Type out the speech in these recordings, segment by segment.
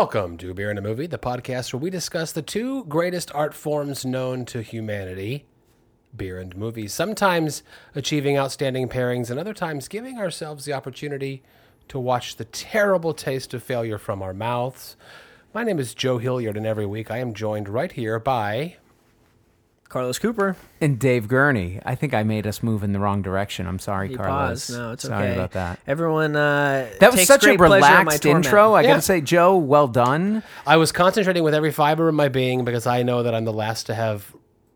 Welcome to Beer and a Movie, the podcast where we discuss the two greatest art forms known to humanity beer and movies, sometimes achieving outstanding pairings, and other times giving ourselves the opportunity to watch the terrible taste of failure from our mouths. My name is Joe Hilliard, and every week I am joined right here by. Carlos Cooper. And Dave Gurney. I think I made us move in the wrong direction. I'm sorry, You Carlos. paused. No, it's sorry okay. about that. Everyone, uh, That was takes such a great pleasure relaxed torment. intro. I Yeah. gotta say, Joe, well done. I was concentrating with every fiber of my being because I know that I'm the last to have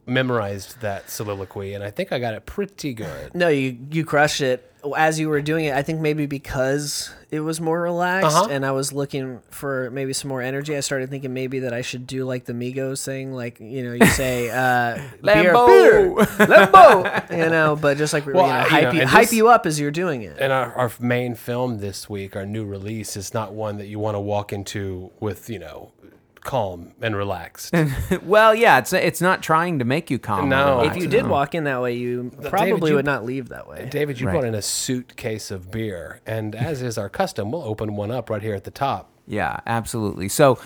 memorized that soliloquy, and I think I got it pretty good. No, you you crushed it as you were doing it. I think maybe because it was more relaxed, Uh-huh. and I was looking for maybe some more energy. I started thinking maybe that I should do like the Migos thing, like you know, you say uh, beer, Lambo. beer, Lambo, you know, but just like Well, you know, I- hype know, you, and hype this- you up as you're doing it. And our, our main film this week, our new release, is not one that you want to walk into with, you know, calm and relaxed. well, yeah, it's it's not trying to make you calm. No. if you did no. walk in that way, you David, probably you- would not leave that way. David, you Right. brought in a suitcase of beer, and as is our custom, we'll open one up right here at the top. Yeah, absolutely. So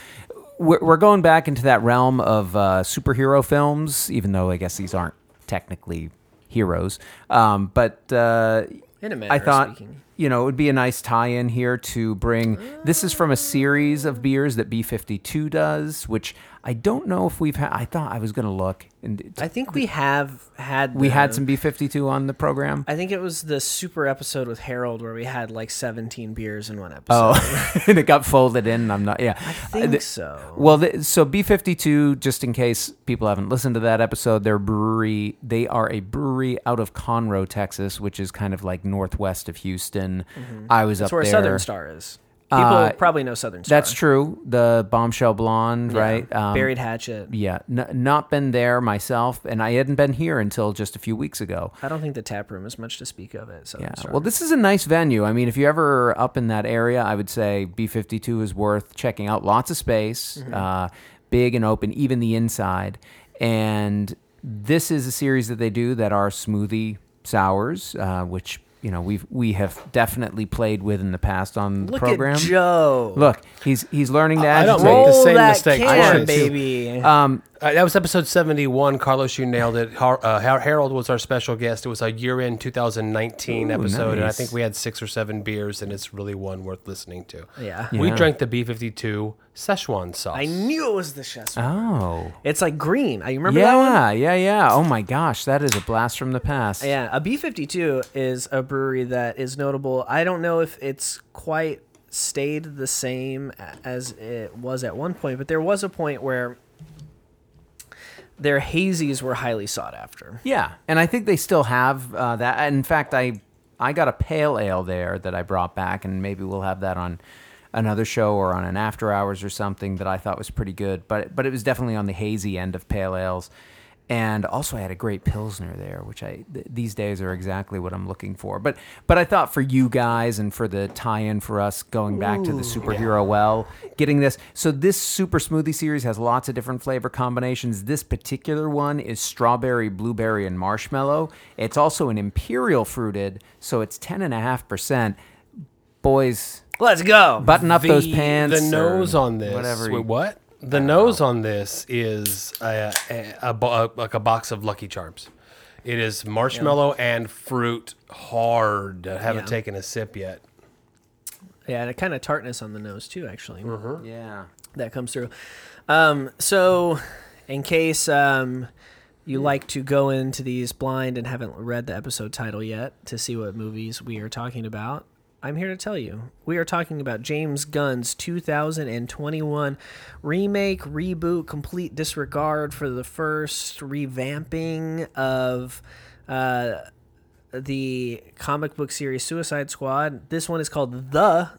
we're, we're going back into that realm of uh, superhero films, even though I guess these aren't technically heroes. Um, but uh, In a manner I thought, speaking. you know, it would be a nice tie-in here to bring. This is from a series of beers that B52 does, which I don't know if we've had. I thought I was going to look, and I think we have had we had some B52 on the program. I think it was the super episode with Harold where we had like 17 beers in one episode. Oh, and it got folded in. and I'm not. Yeah, I think so. Well, the, so B52, just in case people haven't listened to that episode, their brewery, they are a brewery out of Conroe, Texas, which is kind of like northwest of Houston. I was Mm-hmm. That's up where there. Southern Star is. People Uh, probably know Southern Star. That's true. The bombshell blonde, Yeah. right? Um, Buried Hatchet. Yeah, n- not been there myself, and I hadn't been here until just a few weeks ago. I don't think the tap room is much to speak of at Southern Yeah. Star. Well, this is a nice venue. I mean, if you're ever up in that area, I would say B52 is worth checking out. Lots of space, Mm-hmm. uh, big and open, even the inside. And this is a series that they do that are smoothie sours, uh, which you know we've we have definitely played with in the past on the Look program. at Joe. Look, he's he's learning to I don't agitate. make the same that mistake can, baby. Um, Uh, that was episode 71. Carlos, you nailed it. Har- uh, Harold was our special guest. It was a year in 2019 Ooh, episode, and I think we had six or seven beers, and it's really one worth listening to. yeah. We drank the B52 Szechuan sauce. I knew it was the chef. oh. It's like green. I remember that one. Yeah, yeah, yeah. Oh my gosh, that is a blast from the past. Yeah, a B52 is a brewery that is notable. I don't know if it's quite stayed the same as it was at one point, but there was a point where their hazies were highly sought after. Yeah, and I think they still have uh, that. In fact, I I got a pale ale there that I brought back, and maybe we'll have that on another show or on an after hours or something that I thought was pretty good. But but it was definitely on the hazy end of pale ales. And also, I had a great pilsner there, which I th- these days are exactly what I'm looking for. But but I thought for you guys and for the tie-in for us going back to the superhero well, getting this. So this super smoothie series has lots of different flavor combinations. This particular one is strawberry, blueberry, and marshmallow. It's also an imperial fruited, so it's ten and a half percent. Boys, Let's go. button up those pants. The nose on this, whatever. wait, what? The nose on this is a, a, a, bo- like a box of Lucky Charms. It is marshmallow and fruit hard. I haven't Yeah. taken a sip yet. yeah, and a kind of tartness on the nose too, actually. Yeah. that comes through. Um, so, in case um, you like to go into these blind and haven't read the episode title yet to see what movies we are talking about, I'm here to tell you. We are talking about James Gunn's 2021 remake, reboot, complete disregard for the first revamping of. Uh, the comic book series Suicide Squad. This one is called the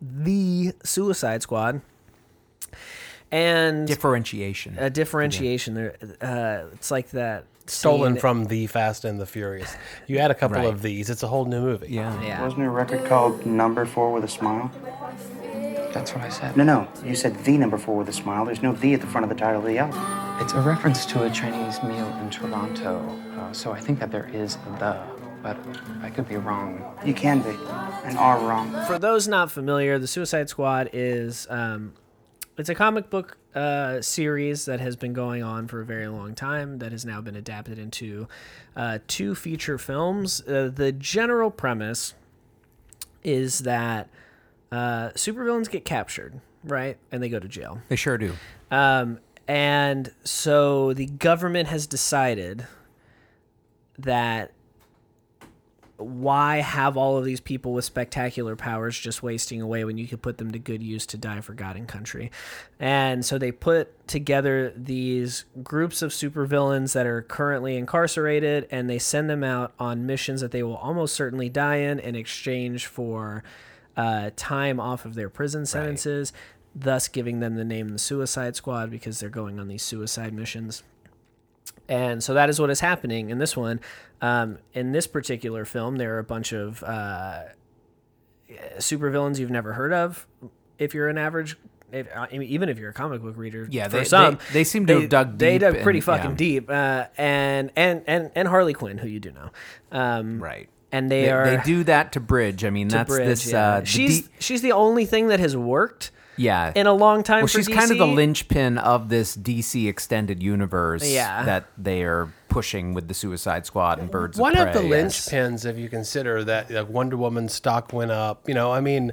the Suicide Squad, and Differentiation. a differentiation there. Uh, it's like that Stolen scene- from The Fast and the Furious. You add a couple Right. of these, it's a whole new movie. yeah. Yeah, Wasn't there a record called Number Four with a Smile? That's what I said. No, no. You said the number four with a smile. There's no the at the front of the title of the album. It's a reference to a Chinese meal in Toronto, uh, so I think that there is a the. but I could be wrong. You can be, and are wrong. For those not familiar, the Suicide Squad is um, it's a comic book uh, series that has been going on for a very long time that has now been adapted into uh, two feature films. Uh, the general premise is that uh, supervillains get captured, right, and they go to jail. They sure do. Um, and so the government has decided that why have all of these people with spectacular powers just wasting away when you could put them to good use to die for God and country? And so they put together these groups of supervillains that are currently incarcerated and they send them out on missions that they will almost certainly die in in exchange for uh, time off of their prison sentences, thus giving them the name the Suicide Squad because they're going on these suicide missions. And so that is what is happening in this one. Um, in this particular film, there are a bunch of uh, supervillains you've never heard of. If you're an average, if, I mean, even if you're a comic book reader, Yeah, for they- some they- they seem to have dug deep. They dug pretty and- fucking yeah. deep, uh, and and and and Harley Quinn, who you do know, um, Right. And they, They, are they do that to bridge. I mean, that's bridge, this. yeah. Uh, she's D- she's the only thing that has worked yeah in a long time. Well, for she's kind of the linchpin of this DC extended universe Yeah. that they are pushing with the Suicide Squad and Birds One of of Prey. the as- linchpins, if you consider that like Wonder Woman stock went up, you know, I mean,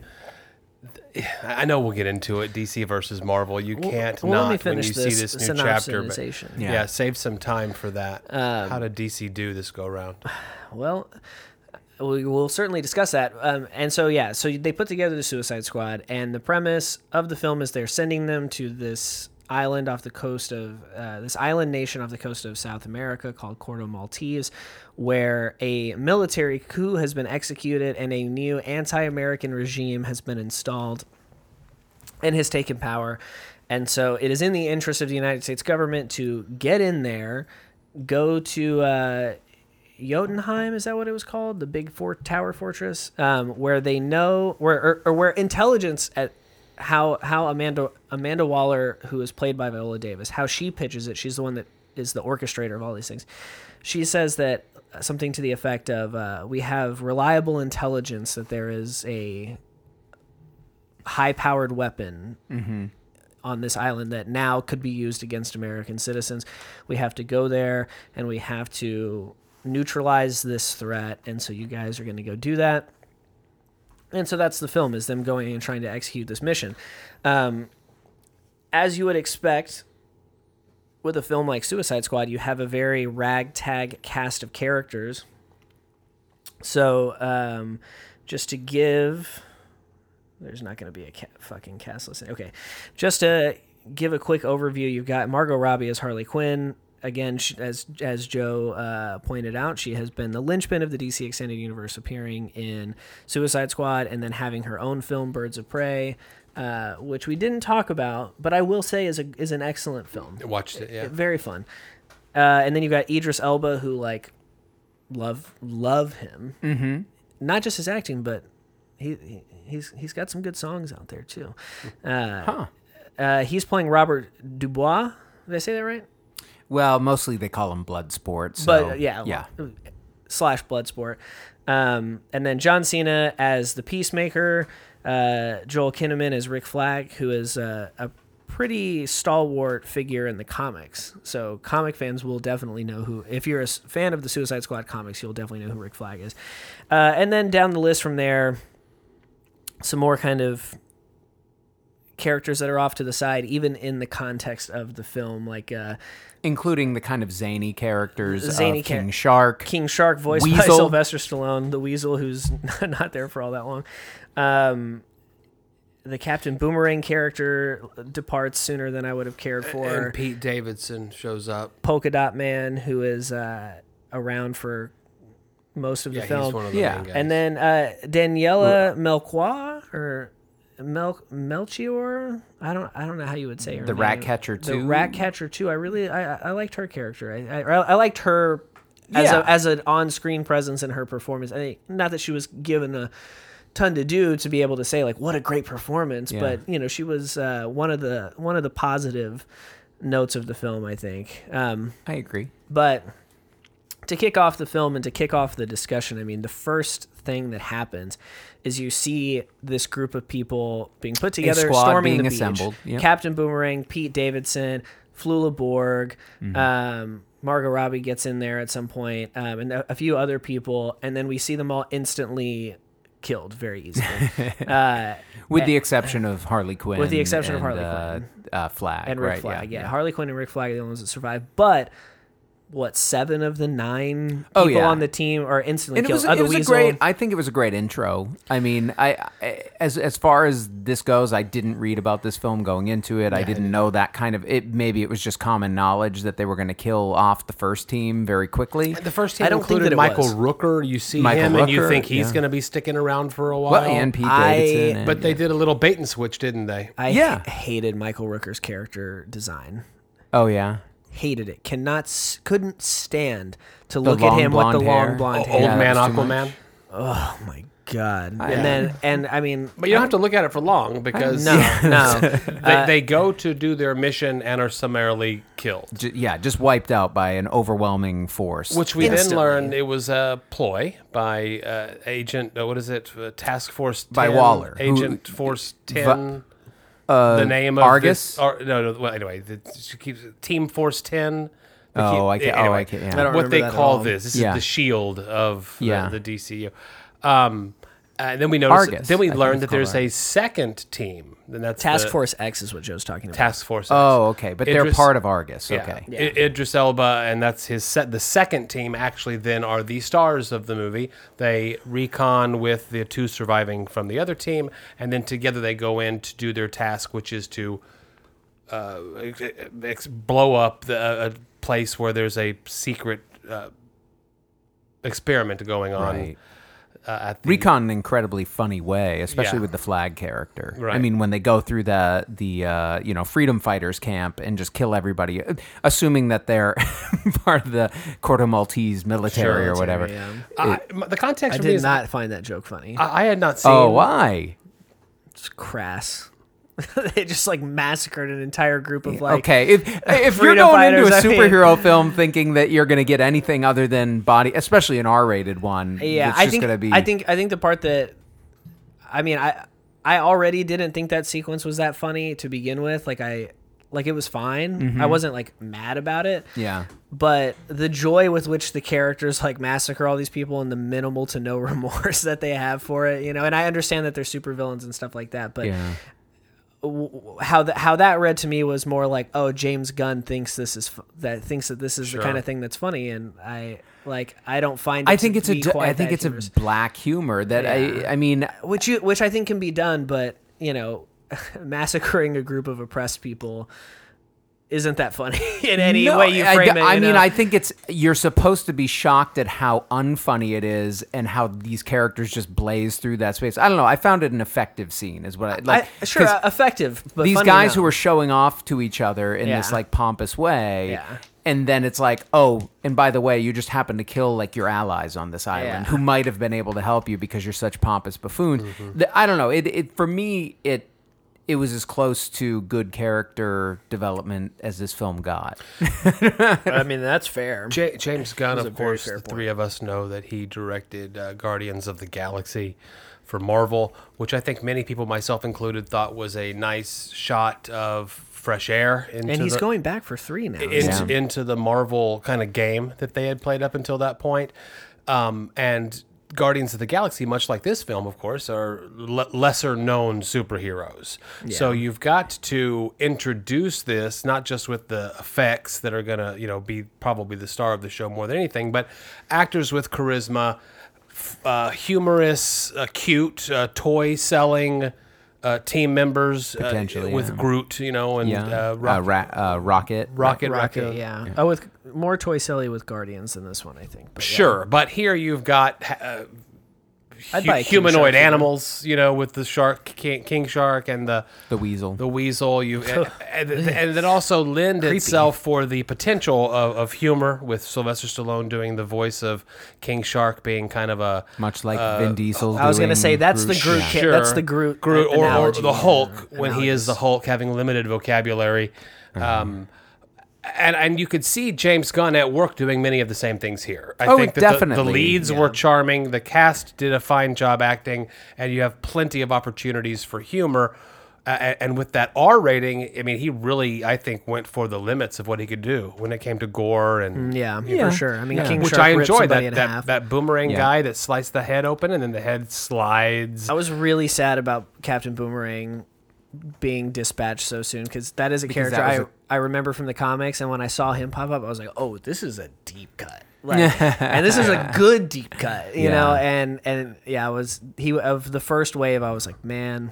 I know we'll get into it. DC versus Marvel. You can't well, let not when finish you see this this new chapter. But yeah. Yeah. save some time for that. Um, How did DC do this go round? Well, we will certainly discuss that. Um, and so, yeah, so they put together the Suicide Squad, and the premise of the film is they're sending them to this island off the coast of uh, this island nation off the coast of South America called Corto Maltese, where a military coup has been executed and a new anti-American regime has been installed and has taken power. And so it is in the interest of the United States government to get in there, go to uh, Jotunheim, is that what it was called? The big four tower fortress, um, where they know where or, or where intelligence at how how Amanda Amanda Waller, who is played by Viola Davis, how she pitches it. She's the one that is the orchestrator of all these things. She says that something to the effect of, uh, "We have reliable intelligence that there is a high-powered weapon on this island that now could be used against American citizens. We have to go there and we have to neutralize this threat. And so you guys are going to go do that. And so that's the film is them going and trying to execute this mission. Um, as you would expect with a film like Suicide Squad, you have a very ragtag cast of characters. So um, just to give there's not going to be a ca- fucking cast list. Okay, just to give a quick overview, you've got Margot Robbie as Harley Quinn. Again, she, as as Joe uh, pointed out, she has been the linchpin of the DC Extended Universe, appearing in Suicide Squad and then having her own film, Birds of Prey, uh, which we didn't talk about, but I will say is a is an excellent film. Watched it, yeah. Very fun. Uh, and then you've got Idris Elba, who like love love him. Mm-hmm. Not just his acting, but he, he he's he's got some good songs out there too. Uh, Huh. uh, he's playing Robert Dubois. Did I say that right? Well, mostly they call them blood sports. But so, uh, yeah, yeah. slash Bloodsport. Um, and then John Cena as the Peacemaker. Uh, Joel Kinnaman as Rick Flag, who is uh, a pretty stalwart figure in the comics. So comic fans will definitely know who. If you're a fan of the Suicide Squad comics, you'll definitely know who Rick Flag is. Uh, and then down the list from there, some more kind of characters that are off to the side, even in the context of the film, like uh, Including the kind of zany characters Zany of char- King Shark. King Shark, voiced by Sylvester Stallone, the Weasel, who's not there for all that long. Um, the Captain Boomerang character departs sooner than I would have cared for. And Pete Davidson shows up. Polka Dot Man, who is uh, around for most of the Yeah, film, he's one of the Yeah. main guys. and then uh, Daniela Melchior or Mel Melchior. I don't I don't know how you would say her. The name. Ratcatcher The 2? Ratcatcher too. I really I I I liked her character. I I, I liked her as Yeah. a as an on screen presence in her performance. I think not that she was given a ton to do to be able to say like what a great performance, Yeah. but you know she was uh, one of the one of the positive notes of the film. I think. Um, I agree. but to kick off the film and to kick off the discussion, I mean, the first thing that happens is you see this group of people being put together, squad storming being the beach. assembled, yep. Captain Boomerang, Pete Davidson, Flula Borg, Mm-hmm. um, Margot Robbie gets in there at some point, um, and a, a few other people, and then we see them all instantly killed very easily. uh, with the exception of Harley Quinn. With the exception of Harley uh, Quinn. uh, Flag, and Rick right? Flag. Yeah, Harley Quinn and Rick Flag are the only ones that survive. But what seven of the nine people Oh, yeah. on the team are instantly And it killed? was, Uh, it was a great. I think it was a great intro. I mean, I, I as as far as this goes, I didn't read about this film going into it. I didn't know that kind of. It maybe it was just common knowledge that they were going to kill off the first team very quickly. The first team I don't think included that Michael was. Rooker. You see Michael him, and you think he's yeah. going to be sticking around for a while. Well, and Pete I- Davidson. and- but they did a little bait and switch, didn't they? I Yeah. ha- hated Michael Rooker's character design. Oh yeah. Hated it. Cannot, couldn't stand to look at him with the blonde long hair. blonde Oh, hair. old man Aquaman. Oh my god! and then, and I mean, But you don't have to look at it for long because no, no. they, they go to do their mission and are summarily killed. J- yeah, just wiped out by an overwhelming force. Which we Instantly. then learned it was a ploy by uh, Agent, uh, what is it? Uh, Task Force 10, By Waller, who- Agent Force 10. Uh, the name of Argus. This, or, no, no. Well, anyway, the, she keeps Team Force 10. They Oh, keep- I can't- oh, anyway, I can't- yeah. I don't what remember they that at call all. this. This Yeah. is the shield of the- Yeah. the, DCU. Um, and then we noticed. Argus, Then we I think learned it's that there's called a second team. And that's Task the Force X is what Joe's talking about. Task Force. X. Oh, okay, but they're part of Argus. Yeah. Okay. I- Idris Elba, and that's his set. The second team actually then are the stars of the movie. They recon with the two surviving from the other team, and then together they go in to do their task, which is to uh, ex- ex- blow up the, a place where there's a secret uh, experiment going on. Right. Uh, at the, Recon in an incredibly funny way, especially Yeah. with the flag character. I mean, when they go through the the uh, you know freedom fighters camp and just kill everybody, uh, assuming that they're part of the Corto Maltese military or whatever. Yeah. I- m- the context I for me did is not find that joke funny. I, I had not seen. Oh, why? It's crass. they just like massacred an entire group of like. okay, if if you're going into a fighters, I mean- superhero film thinking that you're going to get anything other than body, especially an R-rated one, Yeah, it's I just think going to be. I think I think the part that I mean I I already didn't think that sequence was that funny to begin with. Like I like it was fine. Mm-hmm. I wasn't like mad about it. yeah. But the joy with which the characters like massacre all these people and the minimal to no remorse that they have for it, you know, and I understand that they're supervillains and stuff like that, but Yeah. How that how that read to me was more like, oh, James Gunn thinks this is that thinks that this is the kind of thing that's funny, and I like I don't find. It I think to it's a I think it's humorous. a black humor that Yeah. I I mean which you which I think can be done, but you know, massacring a group of oppressed people isn't that funny in any No, way you I- frame it. I, mean, know? I think it's you're supposed to be shocked at how unfunny it is and how these characters just blaze through that space. I don't know. I found it an effective scene, is what I like. I, sure uh, effective, these guys enough. who are showing off to each other in this like pompous way. Yeah. And then it's like, oh, and by the way, you just happen to kill like your allies on this island Yeah. who might have been able to help you because you're such pompous buffoons. The- I don't know. It, it for me, it it was as close to good character development as this film got. I mean, that's fair. J- James Gunn, of course, the point. three of us know that he directed uh, Guardians of the Galaxy for Marvel, which I think many people, myself included, thought was a nice shot of fresh air into and he's the, going back for three now. into, Yeah. into the Marvel kind of game that they had played up until that point. Um, and Guardians of the Galaxy, much like this film, of course, are le- lesser known superheroes. So you've got to introduce this not just with the effects that are going to, you know, be probably the star of the show more than anything, but actors with charisma, f- uh, humorous, uh, cute, uh, toy selling. Uh, team members uh, Potentially, with yeah. Groot, you know, and Yeah. uh, uh, ra- uh, Rocket. Rocket, Rocket, Raccoon. yeah. Oh, with more toy silly with Guardians than this one, I think. But yeah. Sure, but here you've got uh, I'd hu- buy humanoid shark here. animals, you know, with the shark, king, king shark, and the The weasel. the weasel. You and, and, and it also lend itself for the potential of, of humor with Sylvester Stallone doing the voice of King Shark, being kind of a Much like Vin Diesel. I was gonna say that's the Groot. Yeah. ca- That's the Groot. Groot or, or the Hulk yeah, when he is the. Hulk, having limited vocabulary. Um, and and you could see James Gunn at work doing many of the same things here. I Oh, think that the- the, definitely. leads were charming, the cast did a fine job acting, and you have plenty of opportunities for humor. Uh, and- with that R rating, I mean, he really, I think, went for the limits of what he could do when it came to gore and Yeah, Yeah. for sure. I mean, Yeah. King which Shark I enjoyed. That that, that boomerang Yeah. guy that sliced the head open and then the head slides. I was really sad about Captain Boomerang being dispatched so soon because that is a Because character I, I remember from the comics, and when I saw him pop up, I was like, "Oh, this is a deep cut." Like, and this is a good deep cut, you Yeah. know. And and yeah, I was he of the first wave. I was like, man,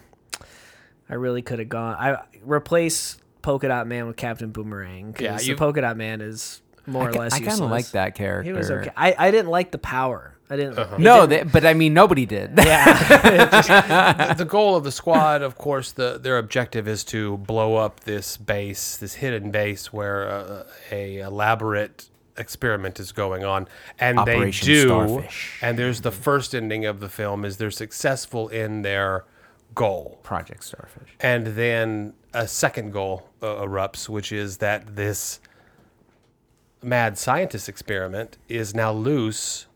I really could have gone. I replace Polka Dot Man with Captain Boomerang. Yeah, the Polka Dot Man is more or less. I kind of like that character. He was okay. I, I didn't like the power. I didn't. he No, didn't- they, but I mean, nobody did. yeah. the goal of the squad, of course, the their objective is to blow up this base, this hidden base where uh, a elaborate experiment is going on, and Operation they do. Starfish. And there's the first ending of the film is they're successful in their goal, Project Starfish. and then a second goal uh, erupts, which is that this mad scientist experiment is now loose.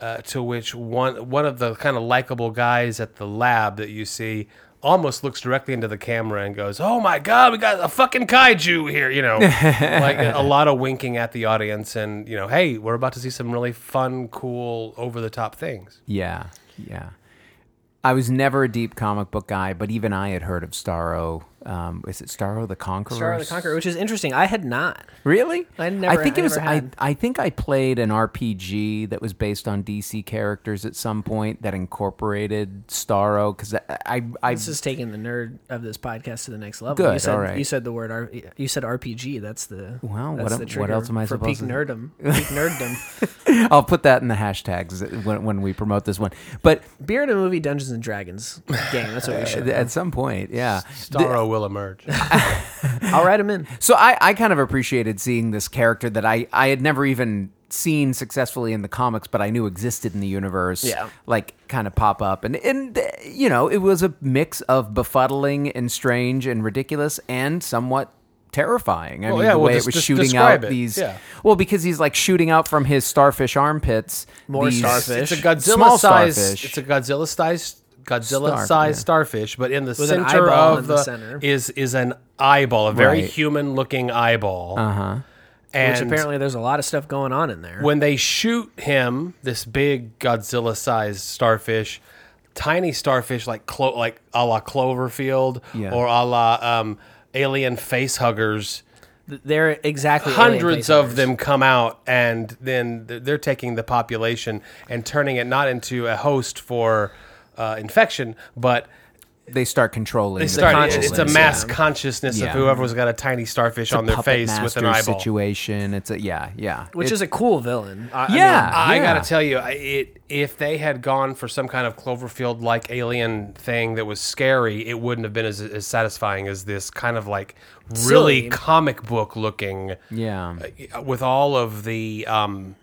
Uh, to which one one of the kind of likable guys at the lab that you see almost looks directly into the camera and goes, "Oh my god, we got a fucking kaiju here!" You know, like a lot of winking at the audience, and you know, hey, we're about to see some really fun, cool, over the top things. Yeah, yeah. I was never a deep comic book guy, but even I had heard of Starro. Um, is it Starro the Conqueror? Star of the Conqueror, which is interesting. I had not. Really? I never- I think I it was. never I. I think I played an RPG that was based on DC characters at some point that incorporated Starro because I, I, I This is taking the nerd of this podcast to the next level. Good, You said, all right. You said the word. R- you said RPG. That's the. Well, that's what the am- what else am I for peak supposed to- nerdom? Peak nerddom. I'll put that in the hashtags when, when we promote this one. But Beer and a movie, Dungeons and Dragons game. That's what we should. at some point, yeah. Starro will emerge. I'll write them in. So I, I kind of appreciated seeing this character that I, I had never even seen successfully in the comics, but I knew existed in the universe. Yeah. Like kind of pop up. And, and, you know, it was a mix of befuddling and strange and ridiculous and somewhat terrifying. I Well, mean, yeah, the well, way just- it was shooting out it. these. Yeah. Well, because he's like shooting out from his starfish armpits. More these- starfish. It's a Godzilla Small size. starfish. It's a Godzilla size. Godzilla Star- sized yeah. starfish, but in the With center eyeball of in the the, center. is is an eyeball, a very Right. human looking eyeball. Uh huh. Which And apparently there's a lot of stuff going on in there. when they shoot him, this big Godzilla sized starfish, tiny starfish like clo- like a la Cloverfield Yeah. or a la um, alien face huggers. They're exactly alien Hundreds face of them come out, and then th- they're taking the population and turning it not into a host for uh, infection, but They start controlling. they the start. consciousness, It's a mass yeah. consciousness Yeah. of whoever's got a tiny starfish It's a on their face with an eyeball. situation. It's a yeah, yeah. which It- is a cool villain. I, I mean, yeah. I gotta tell you, it if they had gone for some kind of Cloverfield like alien thing that was scary, it wouldn't have been as, as satisfying as this kind of like really Silly. comic book looking, Yeah. with all of the um,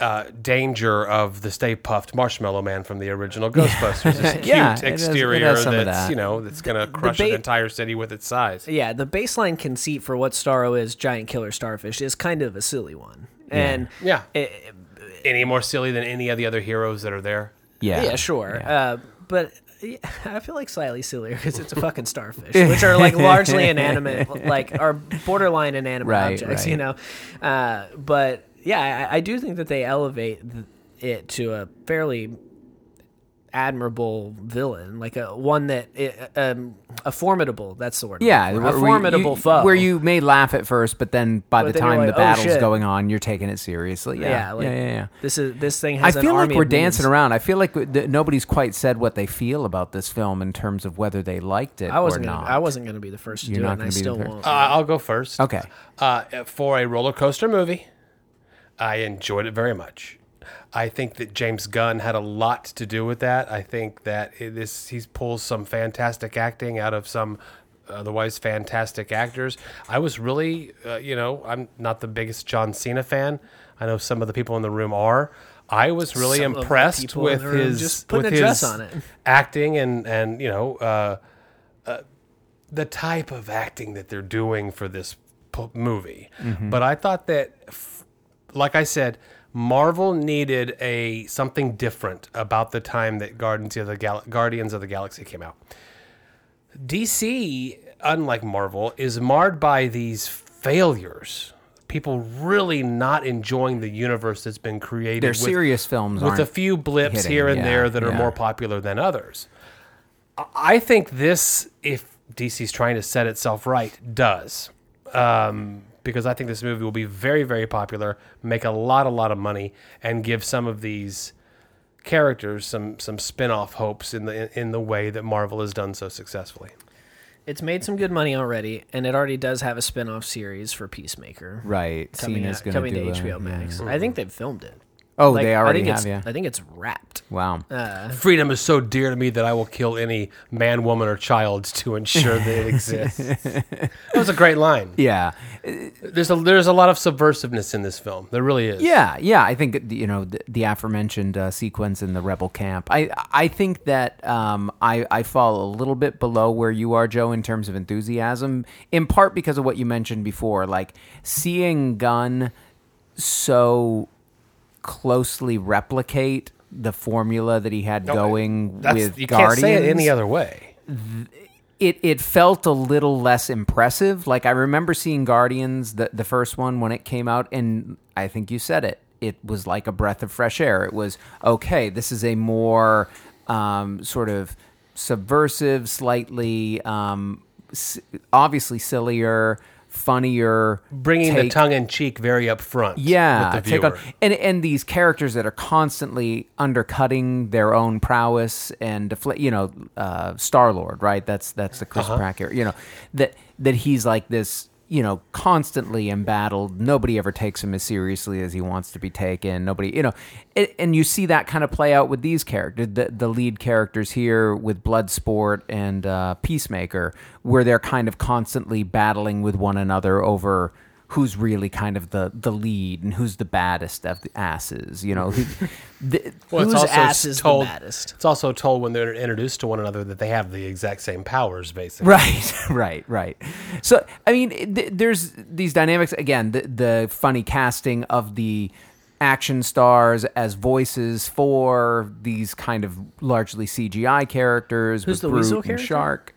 uh, danger of the Stay Puft Marshmallow Man from the original Ghostbusters. This cute Yeah, it has- it exterior has that's that. you know that's gonna crush ba- an entire city with its size. yeah, the baseline conceit for what Starro is, giant killer starfish, is kind of a silly one. And Yeah, it, any more silly than any of the other heroes that are there. Yeah. yeah, sure. Yeah. Uh, but yeah, I feel like slightly sillier because it's a fucking starfish, which are like largely inanimate, like are borderline inanimate Right, objects, right. you know. Uh, but yeah, I, I do think that they elevate th- it to a fairly admirable villain, like a one that it, um, a formidable. That's the word. Yeah, where for. a you- formidable you- foe. Where you may laugh at first, but then by But the then time like, the "Oh, battle's shit." going on, you're taking it seriously. Yeah, yeah, like, yeah, yeah. yeah. This is this thing I has. an feel like army we're dancing minions. around. I feel like th- nobody's quite said what they feel about this film in terms of whether they liked it I wasn't or gonna. I wasn't going to be the first to You're do not it, and I gonna be the still first. won't. Uh, I'll go first. Okay. Uh, for a roller coaster movie, I enjoyed it very much. I think that James Gunn had a lot to do with that. I think that it, this he pulls some fantastic acting out of some otherwise fantastic actors. I was really, uh, you know, I'm not the biggest John Cena fan. I know some of the people in the room are. I was really Some impressed with his just with a dress his on it. acting and and you know uh, uh, the type of acting that they're doing for this p- movie. But I thought that, f- like I said, Marvel needed a something different about the time that Guardians of the Gal- Guardians of the Galaxy came out. DC, unlike Marvel, is marred by these failures. People really not enjoying the universe that's been created. Their with- serious films with a few blips hitting, here and yeah, there that are yeah. more popular than others. I- I think this, if DC's trying to set itself right, does. Um, because I think this movie will be very, very popular, make a lot, a lot of money, and give some of these characters some some spin-off hopes in the in the way that Marvel has done so successfully. It's made some good money already, and it already does have a spin-off series for Peacemaker. Right. Coming, out- gonna coming do to a- HBO yeah. Max. I think they've filmed it. Oh, Like, they I already think have, it's, yeah. I think it's wrapped. Wow. Freedom is so dear to me that I will kill any man, woman, or child to ensure that it exists. that was a great line. yeah. There's a there's a lot of subversiveness in this film. There really is. Yeah, yeah. I think you know the, the aforementioned uh, sequence in the rebel camp. I I think that um, I I fall a little bit below where you are, Joe, in terms of enthusiasm. In part because of what you mentioned before, like seeing Gunn so closely replicate the formula that he had going That's, with you Guardians. can't say it any other way. it it felt a little less impressive. Like I remember seeing Guardians, the the first one when it came out, and I think you said it. It was like a breath of fresh air. It was okay. This is a more um, sort of subversive, slightly um, obviously sillier, funnier, Bringing the tongue in cheek very upfront. yeah, with the take on and and these characters that are constantly undercutting their own prowess and defla- you know, uh, Star Lord, right? That's that's the Uh-huh. Chris Pratt character. You know that that he's like this. You know, constantly embattled. Nobody ever takes him as seriously as he wants to be taken. Nobody, you know, and, and you see that kind of play out with these characters, the the lead characters here with Bloodsport and uh, Peacemaker, where they're kind of constantly battling with one another over who's really kind of the the lead and who's the baddest of the asses. You know, who, the, Well, it's Whose also ass is the told, baddest? It's also told when they're introduced to one another that they have the exact same powers, basically. Right, right, right. So, I mean, th- there's these dynamics again. The, the funny casting of the action stars as voices for these kind of largely CGI characters. Who's with the Weasel Brute character? Shark.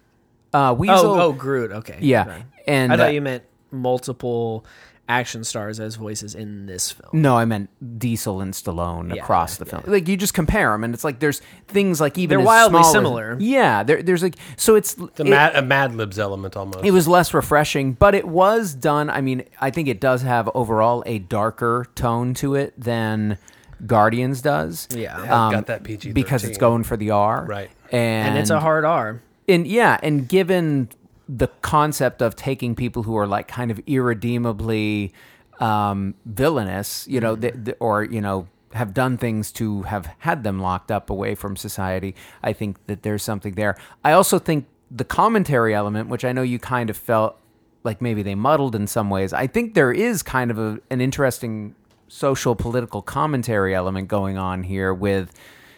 Uh, Weasel. Oh, oh, Groot. Okay. Yeah, Right. and, I thought uh, you meant multiple action stars as voices in this film. No, I meant Diesel and Stallone Yeah, across the film. Like you just compare them, and it's like there's things like even They're wildly small as- similar. yeah, there, there's like so it's The it- mad, a Mad Libs element almost. it was less refreshing, but it was done. I mean, I think it does have overall a darker tone to it than Guardians does. Yeah. Yeah, it's um, got that PG-13. because it's going for the R, Right. And, And it's a hard R. and yeah, and given the concept of taking people who are like kind of irredeemably um, villainous, you know, th- th- or you know, have done things to have had them locked up away from society, I think that there's something there. I also think the commentary element, which I know you kind of felt like maybe they muddled in some ways, I think there is kind of a, an interesting social political commentary element going on here with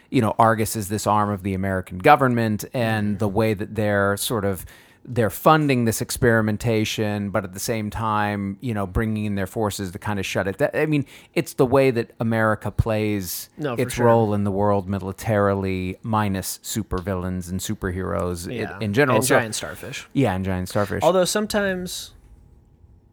you know Argus is this arm of the American government and the way that they're sort of they're funding this experimentation but at the same time you know bringing in their forces to kind of shut it that, I mean it's the way that America plays No, its sure. role in the world militarily minus supervillains and superheroes in- in, general And So- giant starfish. yeah and giant starfish Although sometimes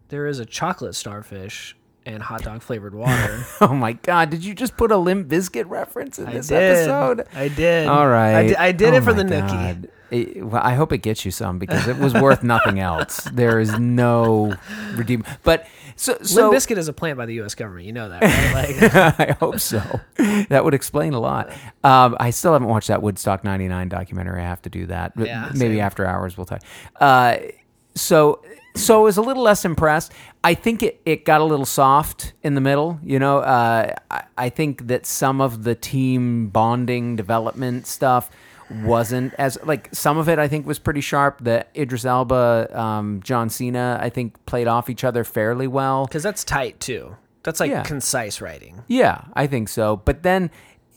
there is a chocolate starfish and hot dog flavored water. oh my god did you just put a Limp Bizkit reference in I this did. episode I did. All right. I did, Oh it for the nookie. It- well, I hope it gets you some because it was worth nothing else. There is no redeem. But so so Limp Bizkit is a plant by the U.S. government. You know that, right? Like, I hope so. That would explain a lot. Um, I still haven't watched that Woodstock '99 documentary. I have to do that. But Yeah, maybe same. after hours we'll talk. Uh, so so I was a little less impressed. I think it, it got a little soft in the middle. You know, uh, I, I think that some of the team bonding development stuff wasn't as like some of it I think was pretty sharp. The Idris Elba, um, John Cena, I think played off each other fairly well. because that's tight too. That's like Yeah. concise writing. Yeah, I think so. But then,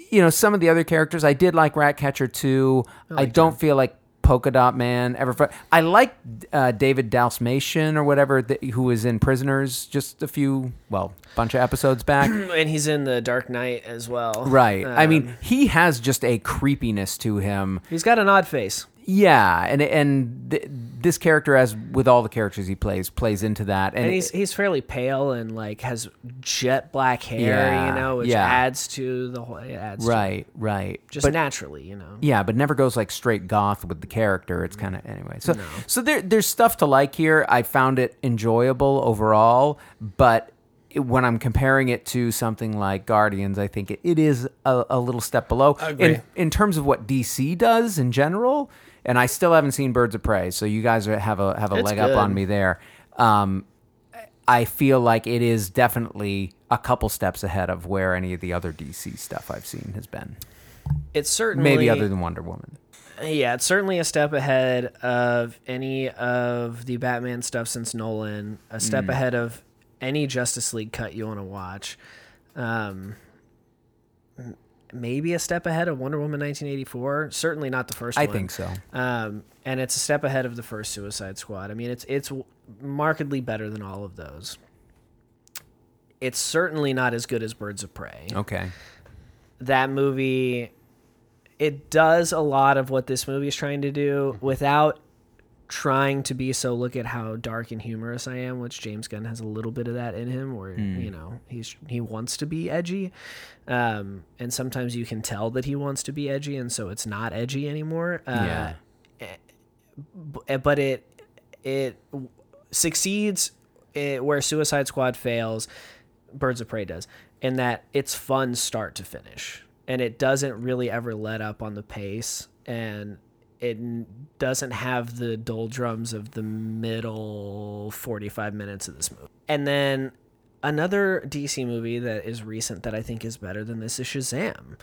you know, some of the other characters, I did like Ratcatcher too. I, don't feel like Polka Dot Man, ever. I like uh, David Dalsmation or whatever, th- who was in Prisoners just a few, well, bunch of episodes back. and he's in the Dark Knight as well. right. I Um, mean, he has just a creepiness to him. he's got an odd face. Yeah, and and th- this character, as with all the characters he plays, plays into that. And, And he's he's fairly pale and like has jet black hair, Yeah, you know, which yeah. adds to the whole. It adds to- right, right. just but, naturally, you know. Yeah, but never goes like straight goth with the character. It's kind of anyway. So so there there's stuff to like here. I found it enjoyable overall, but when I'm comparing it to something like Guardians, I think it, it is a, a little step below Agree. in in terms of what DC does in general. And I still haven't seen Birds of Prey, so you guys are, have a have a It's leg up on me there. Um, I feel like it is definitely a couple steps ahead of where any of the other DC stuff I've seen has been. It's certainly Maybe other than Wonder Woman. yeah, it's certainly a step ahead of any of the Batman stuff since Nolan. A Mm. step ahead of any Justice League cut you want to watch. Um, maybe a step ahead of Wonder Woman 1984. Certainly not the first I one. think so. Um, and it's a step ahead of the first Suicide Squad. I mean, it's it's markedly better than all of those. It's certainly not as good as Birds of Prey. Okay. That movie, it does a lot of what this movie is trying to do without trying to be so look at how dark and humorous I am, which James Gunn has a little bit of that in him, where you know he's he wants to be edgy, um, and sometimes you can tell that he wants to be edgy, and so it's not edgy anymore. Uh, Yeah. but it it succeeds eh, where Suicide Squad fails. Birds of Prey does, in that it's fun start to finish, and it doesn't really ever let up on the pace, and it doesn't have the doldrums of the middle 45 minutes of this movie. And then another DC movie that is recent that I think is better than this is Shazam.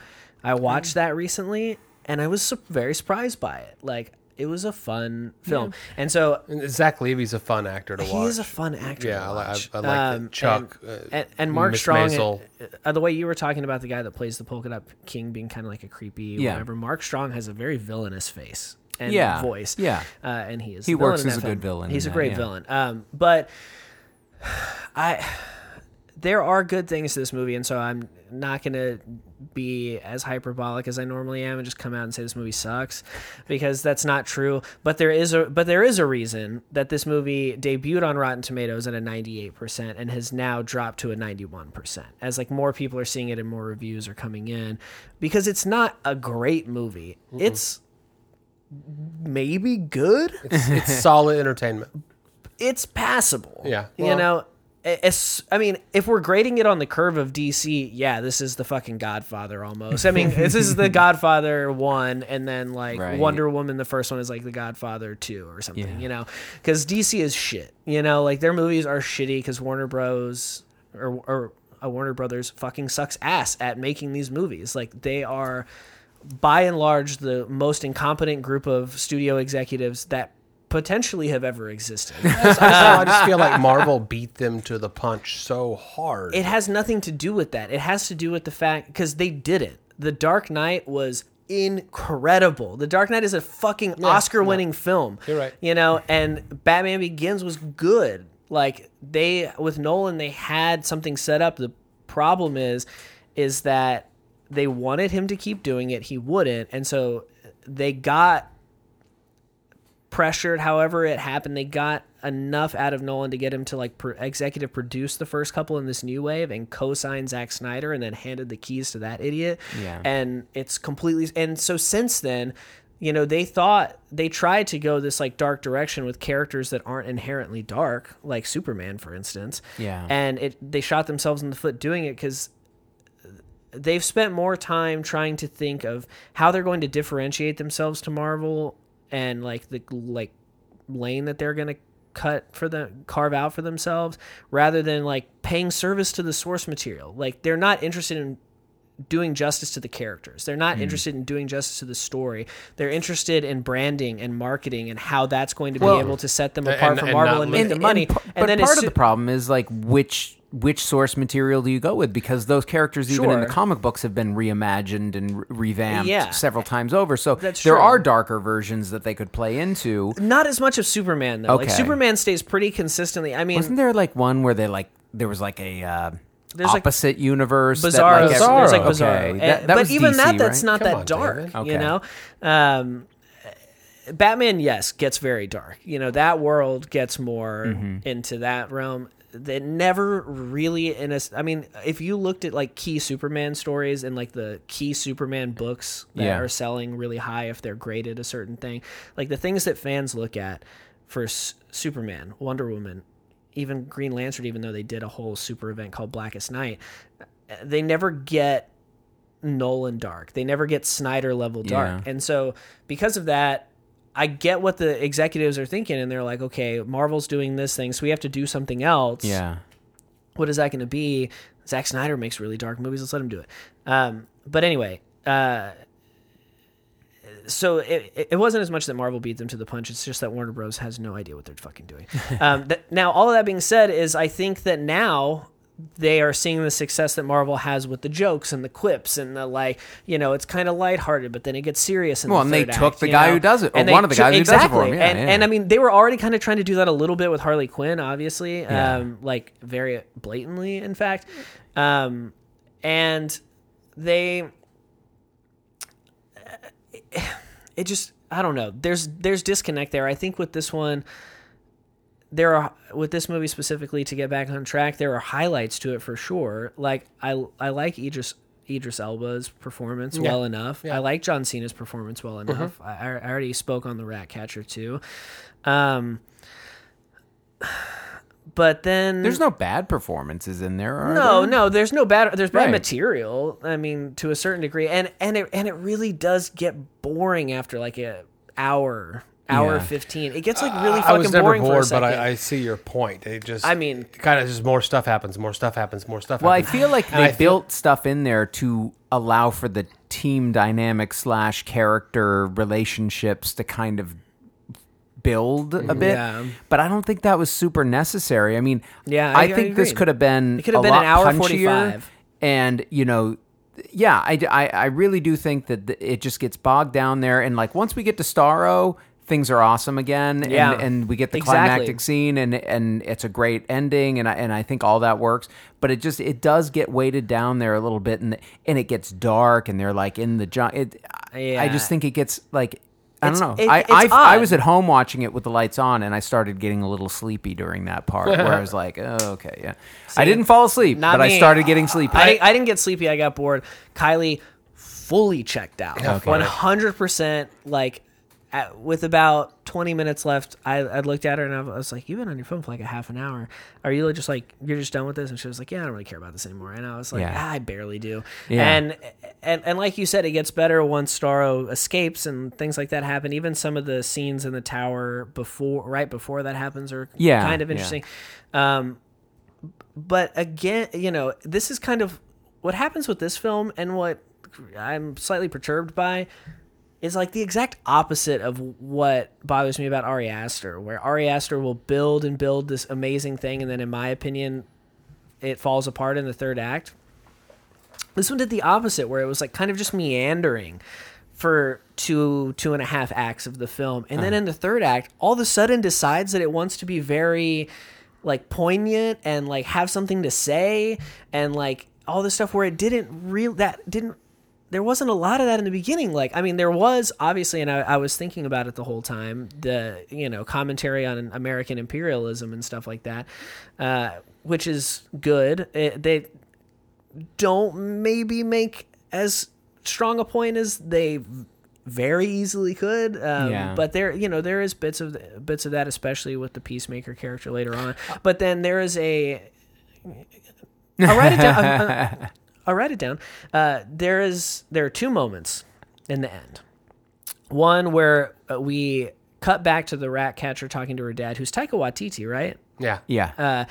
I watched that recently and I was very surprised by it. Like it was a fun film. And so And Zach Levi's a fun actor to watch. he is a fun actor. Yeah, to I I- I like Um, Chuck, and, uh, and, and Mark Miss Strong. Maisel. uh, the way you were talking about the guy that plays the polka dot king being kind of like a creepy Yeah. whatever. Mark Strong has a very villainous face and Yeah, voice. yeah. uh, and he is. He works as a good villain He's a that, great yeah. villain. Um, but I. There are good things to this movie, and so I'm not gonna be as hyperbolic as I normally am and just come out and say this movie sucks, because that's not true. But there is a but there is a reason that this movie debuted on Rotten Tomatoes at a 98% and has now dropped to a 91%. As like more people are seeing it and more reviews are coming in, because it's not a great movie. It's maybe good. It's, it's solid entertainment. It's passable. Yeah, you know. It's, I mean, if we're grading it on the curve of DC, yeah, this is the fucking Godfather almost. I mean, this is the Godfather one, and then like Right. Wonder Woman, the first one is like the Godfather two or something, Yeah. you know? Because DC is shit, you know? Like their movies are shitty because Warner Bros. or or uh, Warner Brothers fucking sucks ass at making these movies. Like they are, by and large, the most incompetent group of studio executives that potentially have ever existed. I just, feel like Marvel beat them to the punch so hard. it has nothing to do with that. It has to do with the fact because they didn't. The Dark Knight was incredible. The Dark Knight is a fucking Oscar-winning film. You're right. You know, and Batman Begins was good. Like they with Nolan, they had something set up. The problem is, is that they wanted him to keep doing it. He wouldn't, and so they got pressured however it happened they got enough out of nolan to get him to like pro- executive produce the first couple in this new wave and co-sign Zack snyder and then handed the keys to that idiot Yeah. and it's completely and so since then you know they thought they tried to go this like dark direction with characters that aren't inherently dark like superman for instance Yeah. and it they shot themselves in the foot doing it because they've spent more time trying to think of how they're going to differentiate themselves to Marvel and like the like lane that they're to cut for the carve out for themselves rather than like paying service to the source material. Like they're not interested in doing justice to the characters. They're not interested in doing justice to the story. They're interested in branding and marketing and how that's going to be Well, able to set them apart and- from and Marvel and, make And- the money. p- And, but then part of the problem is like which which source material do you go with because those characters even in the comic books have been reimagined and re- revamped Yeah. several times over so That's there true. are darker versions that they could play into not as much of Superman though. Like Superman stays pretty consistently. I mean, wasn't there like one where they like there was like a uh, There's, like, opposite universe that, Bizarro. like, Bizarro. There's like okay. Bizarro. That- that but was even DC, that, that's right? not Come that on, dark. Okay. You know, um, Batman, yes, gets very dark. You know, that world gets more Mm-hmm. into that realm. That never really in a. I mean, if you looked at like key Superman stories and like the key Superman books that Yeah. are selling really high if they're graded a certain thing, like the things that fans look at for S- Superman, Wonder Woman, even Green Lantern, even though they did a whole super event called Blackest Night, they never get Nolan dark. They never get Snyder level dark. Yeah. And so because of that, I get what the executives are thinking and they're like, okay, Marvel's doing this thing, so we have to do something else. yeah What is that going to be? Zack Snyder makes really dark movies. Let's let him do it. Um, but anyway, uh, so it, it wasn't as much that Marvel beat them to the punch. It's just that Warner Bros. has no idea what they're fucking doing. um, th- now, all of that being said, is I think that now they are seeing the success that Marvel has with the jokes and the quips and the like. You know, it's kind of lighthearted, but then it gets serious. In Well, the and they third took act, the guy know? who does it, or And one of the took- guys who does it for exactly. him. Yeah, and, yeah. and I mean, they were already kind of trying to do that a little bit with Harley Quinn, obviously, Yeah. um, like very blatantly, in fact. Um, and they it just I don't know. There's there's disconnect there. I think with this one there are with this movie specifically to get back on track, there are highlights to it for sure. Like I I like Idris Idris Elba's performance Yeah. well enough. Yeah. I like John Cena's performance well enough. I, I already spoke on the Rat Catcher too. Um but then there's no bad performances in there are no, there? no, there's no bad there's bad Right. material. I mean, to a certain degree. And and it and it really does get boring after like a hour, hour Yeah. 15. It gets like uh, really I fucking was never boring for a second. but I, I see your point. It just, I mean- kind of just more stuff happens, more stuff happens, more stuff. Well, I feel like they I feel- built stuff in there to allow for the team dynamic slash character relationships to kind of build a mm-hmm. bit. Yeah. But I don't think that was super necessary. I mean, Yeah, I, I- I think this could have been It could have a been an hour 45. And you know, yeah, I, I, I really do think that th- it just gets bogged down there. And like once we get to Starro. Things are awesome again, Yeah. and, and we get the Exactly. climactic scene, and and it's a great ending, and I, and I think all that works. But it just it does get weighted down there a little bit, and and it gets dark, and they're like in the junk. It, I- I just think it gets like I don't know. it- I I, I was at home watching it with the lights on, and I started getting a little sleepy during that part where I was like, oh, okay, yeah. I didn't fall asleep, but I started getting sleepy. I, didn't, I didn't get sleepy. I got bored. Kylie fully checked out. Okay. One hundred percent. Like at, with about twenty minutes left, I, I looked at her and I was like, "You've been on your phone for like a half an hour. Are you just like you're just done with this?" And she was like, "Yeah, I don't really care about this anymore." And I was like, Yeah. ah, "I barely do." Yeah. And and and like you said, it gets better once Starro escapes and things like that happen. Even some of the scenes in the tower before, right before that happens, are Yeah, kind of yeah. interesting. Um, but again, you know, this is kind of what happens with this film and what I'm slightly perturbed by is like the exact opposite of what bothers me about Ari Aster, where Ari Aster will build and build this amazing thing, and then, in my opinion, it falls apart in the third act. This one did the opposite, where it was like kind of just meandering for two two and a half acts of the film, and then uh-huh. in the third act, all of a sudden decides that it wants to be very like poignant and like have something to say and like all this stuff where it didn't real that didn't there wasn't a lot of that in the beginning. Like, I mean, there was obviously, and I, I was thinking about it the whole time. The you know commentary on American imperialism and stuff like that, uh, which is good. It, they don't maybe make as strong a point as they very easily could. Um, Yeah. But there, you know, there is bits of bits of that, especially with the peacemaker character later on. But then there is a. I'll write it down. I'll write it down. Uh, there is there are two moments in the end. One where uh, we cut back to the rat catcher talking to her dad, who's Taika Waititi, right? yeah, yeah. Uh,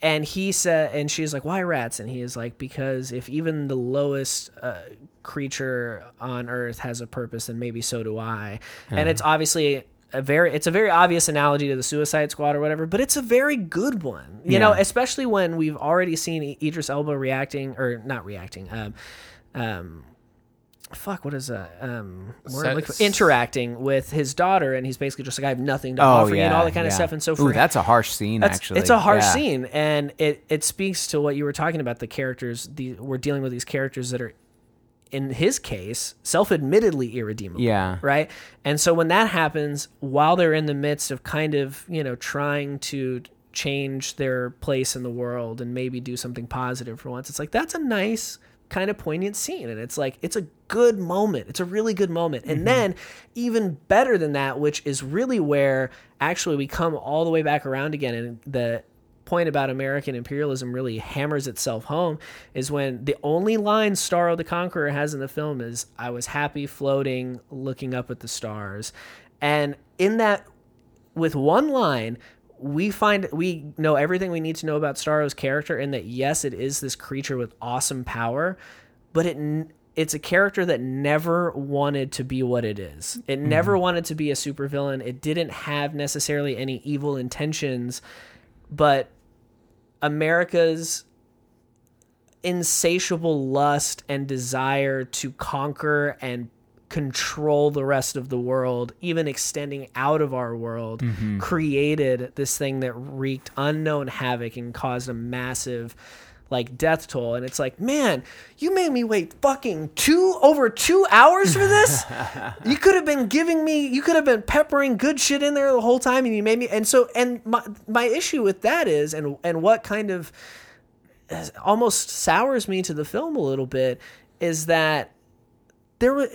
and he said, and she's like, "Why rats?" And he is like, "Because if even the lowest uh, creature on Earth has a purpose, then maybe so do I." And it's obviously a very, it's a very obvious analogy to the Suicide Squad or whatever, but it's a very good one. You know, especially when we've already seen Idris Elba reacting or not reacting. Um, um, fuck, what is that? Um, word I'm looking for- Sets- interacting with his daughter, and he's basically just like, "I have nothing to Oh offer you," and all that kind of stuff. And so for Ooh, that's a harsh scene. actually, it's a harsh Yeah. scene, and it it speaks to what you were talking about. The characters, the we're dealing with these characters that are, in his case, self-admittedly irredeemable. Yeah. Right. And so when that happens, while they're in the midst of kind of you know trying to change their place in the world and maybe do something positive for once, it's like that's a nice kind of poignant scene and it's like it's a good moment it's a really good moment and mm-hmm. then even better than that which is really where actually we come all the way back around again and the point about American imperialism really hammers itself home is when the only line Starro the Conqueror has in the film is I was happy floating looking up at the stars and in that with one line we find we know everything we need to know about Starro's character and that yes it is this creature with awesome power but it it's a character that never wanted to be what it is. It mm-hmm. never wanted to be a supervillain. It didn't have necessarily any evil intentions, but America's insatiable lust and desire to conquer and control the rest of the world, even extending out of our world, mm-hmm. created this thing that wreaked unknown havoc and caused a massive like death toll. And it's like man you made me wait fucking two over two hours for this? You could have been giving me you could have been peppering good shit in there the whole time and you made me and so and my my issue with that is and and what kind of almost sours me to the film a little bit is that there were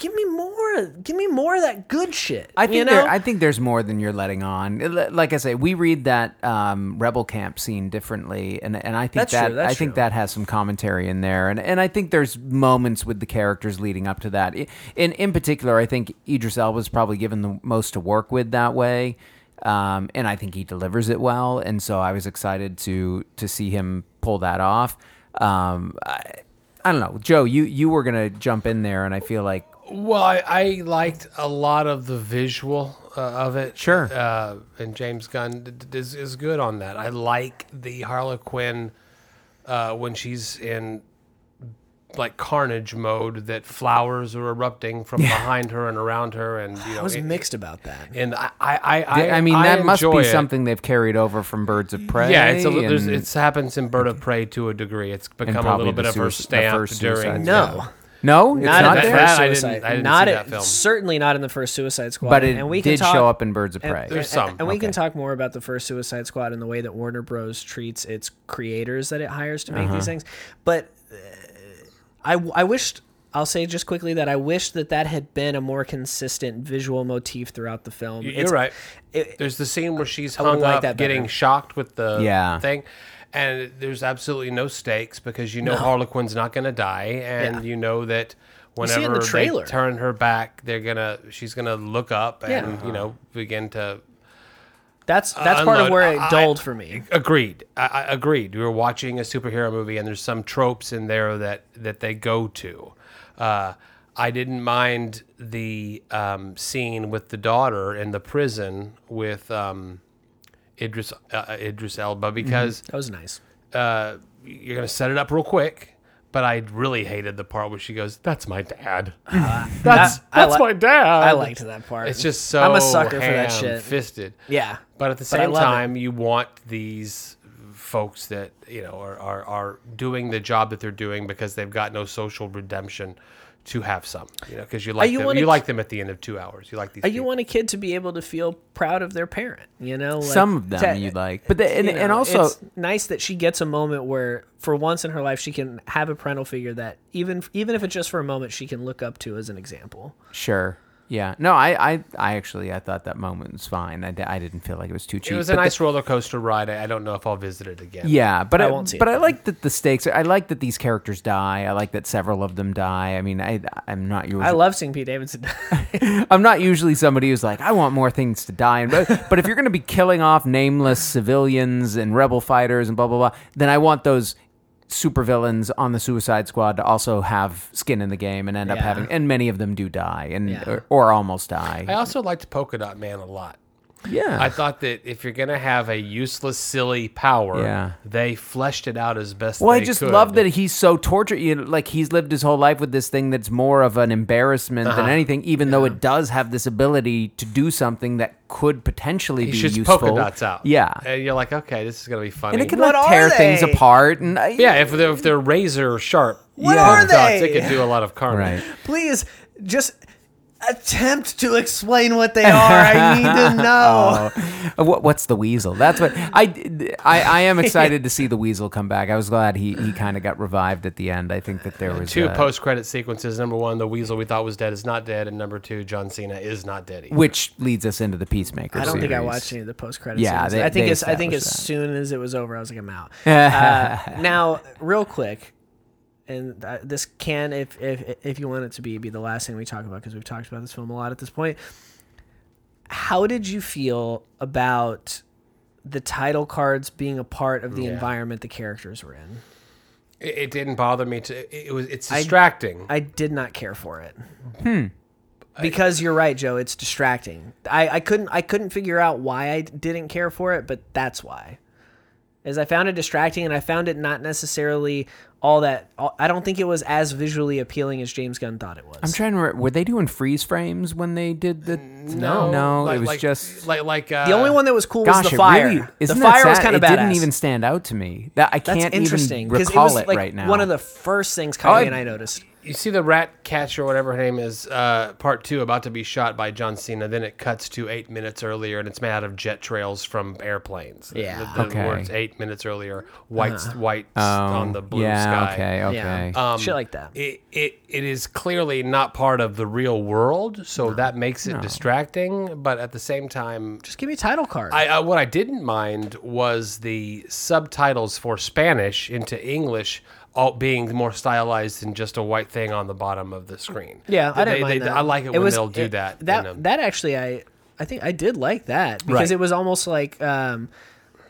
give me more give me more of that good shit I think you know there, I think there's more than you're letting on. Like I say, we read that um, rebel camp scene differently, and and I think That's that true, I think that has some commentary in there, and and I think there's moments with the characters leading up to that. In in particular, I think Idris Elba's probably given the most to work with that way. Um, and I think he delivers it well, and so I was excited to to see him pull that off. Um, I, I don't know, Joe. You you were gonna jump in there, and I feel like Well, I, I liked a lot of the visual uh, of it. Sure. Uh, and James Gunn d- d- is, is good on that. I like the Harley Quinn uh, when she's in like carnage mode that flowers are erupting from behind her and around her and you know i was it- mixed about that and I I I, I, I mean that must be it. something they've carried over from Birds of Prey. Yeah, it's a, and- it's happens in Bird of Prey to a degree. It's become a little bit the of her Suic- the stamp during no no, it's not, not, in the there. first That I didn't- Suicide. I didn't not see it- that film. certainly not in the first Suicide Squad. but it and we can did talk, show up in Birds of and- Prey. There's and- some. and we can talk more about the first Suicide Squad and the way that Warner Bros. treats its creators that it hires to make Uh-huh. these things. But uh, I, I wished. I'll say just quickly that I wish that that had been a more consistent visual motif throughout the film. You're It's- right. it- there's the scene where she's I would've hung liked up, that better. getting shocked with the Yeah. thing, and there's absolutely no stakes because you know Harley Quinn's not going to die, and Yeah. you know that see it in whenever the they turn her back, they're gonna she's gonna look up and Yeah. you know begin to That's that's part of where it I- dulled for me. Agreed. I, I agreed. We were watching a superhero movie, and there's some tropes in there that that they go to. Uh, I didn't mind the um, scene with the daughter in the prison with um, Idris uh, Idris Elba because That was nice. uh, you're gonna set it up real quick. But I really hated the part where she goes, "That's my dad. that's Uh, I that's li- my dad." I liked that part. It's just so I'm a sucker for that shit. ham-fisted. Yeah, But at the same love it. time, you want these folks that you know are, are are doing the job that they're doing because they've got no social redemption to have some. You know, because you like you them. You k- like them at the end of two hours. You like these. You people. want a kid to be able to feel proud of their parent, you know. Like, Some of them to- you like, but the, and, you and also it's nice that she gets a moment where, for once in her life, she can have a parental figure that even even if it's just for a moment, she can look up to as an example. Sure. Yeah. No, I, I, I actually, I thought that moment was fine. I, I didn't feel like it was too cheap. It was a but the- nice roller coaster ride. I I don't know if I'll visit it again. Yeah, but I I, won't see it but I like that the stakes. I like that these characters die. I like that several of them die. I mean, I I'm not usually I love seeing Pete Davidson. Die. I'm not usually somebody who's like I want more things to die. And but, but if you're going to be killing off nameless civilians and rebel fighters and blah blah blah, then I want those supervillains on the Suicide Squad to also have skin in the game and end up Yeah. having. And many of them do die and Yeah. or, or almost die. I also liked Polka Dot Man a lot. Yeah, I thought that if you're gonna have a useless, silly power, Yeah. they fleshed it out as best. Well, I just could. love that he's so tortured. You know, like he's lived his whole life with this thing that's more of an embarrassment Uh-huh. than anything, even though it does have this ability to do something that could potentially he be shoots useful. polka dots out. Yeah, and you're like, okay, this is gonna be funny. and it can What like are tear things apart. And I, yeah, if they're, if they're razor sharp, What polka are dots, they? it could do a lot of carnage. right. Please, just attempt to explain what they are. I need to know. Uh, what, what's the weasel? That's what I, I. I am excited to see the weasel come back. I was glad he, he kind of got revived at the end. I think that there was Two uh, post-credit sequences. Number one, the weasel we thought was dead is not dead, and number two, John Cena is not dead. Either. which leads us into the Peacemaker. I don't think I watched any of the post credits. Yeah, they- I think they. I think as that. soon as it was over, I was like, I'm out. uh, now, real quick, and th- this can, if if if you want it to be, be the last thing we talk about because we've talked about this film a lot at this point. How did you feel about the title cards being a part of the Yeah. environment the characters were in? It, it didn't bother me to. It, it was. It's distracting. I did not care for it. Hmm. Because you're right, Joe. It's distracting. I, I couldn't I couldn't figure out why I didn't care for it, but that's why. Is I found it distracting, and I found it not necessarily all that. all- I don't think it was as visually appealing as James Gunn thought it was. I'm trying to. Re- were they doing freeze frames when they did the? no, no. like- it was like- just. like like uh, the only one that was cool was Gosh, the fire. really the isn't fire that was kind of It badass. didn't even stand out to me. That I That's can't interesting even because recall it was it like right now. one of the first things Oh, I- and I noticed. You see the rat catcher, whatever her name is, uh, part two, about to be shot by John Cena. Then it cuts to eight minutes earlier, and it's made out of jet trails from airplanes. Yeah. the, the Okay. words eight minutes earlier, white white Oh, on the blue yeah, sky. Okay. Okay. Yeah, Um, shit like that. It, it it is clearly not part of the real world, so that makes it distracting. But at the same time, Just give me a title card. I, I what I didn't mind was the subtitles for Spanish into English. All being more stylized than just a white thing on the bottom of the screen. Yeah, I didn't They- mind they- that. I like it, when was- they'll do it- that. That them. that actually, I I think I did like that because Right. it was almost like um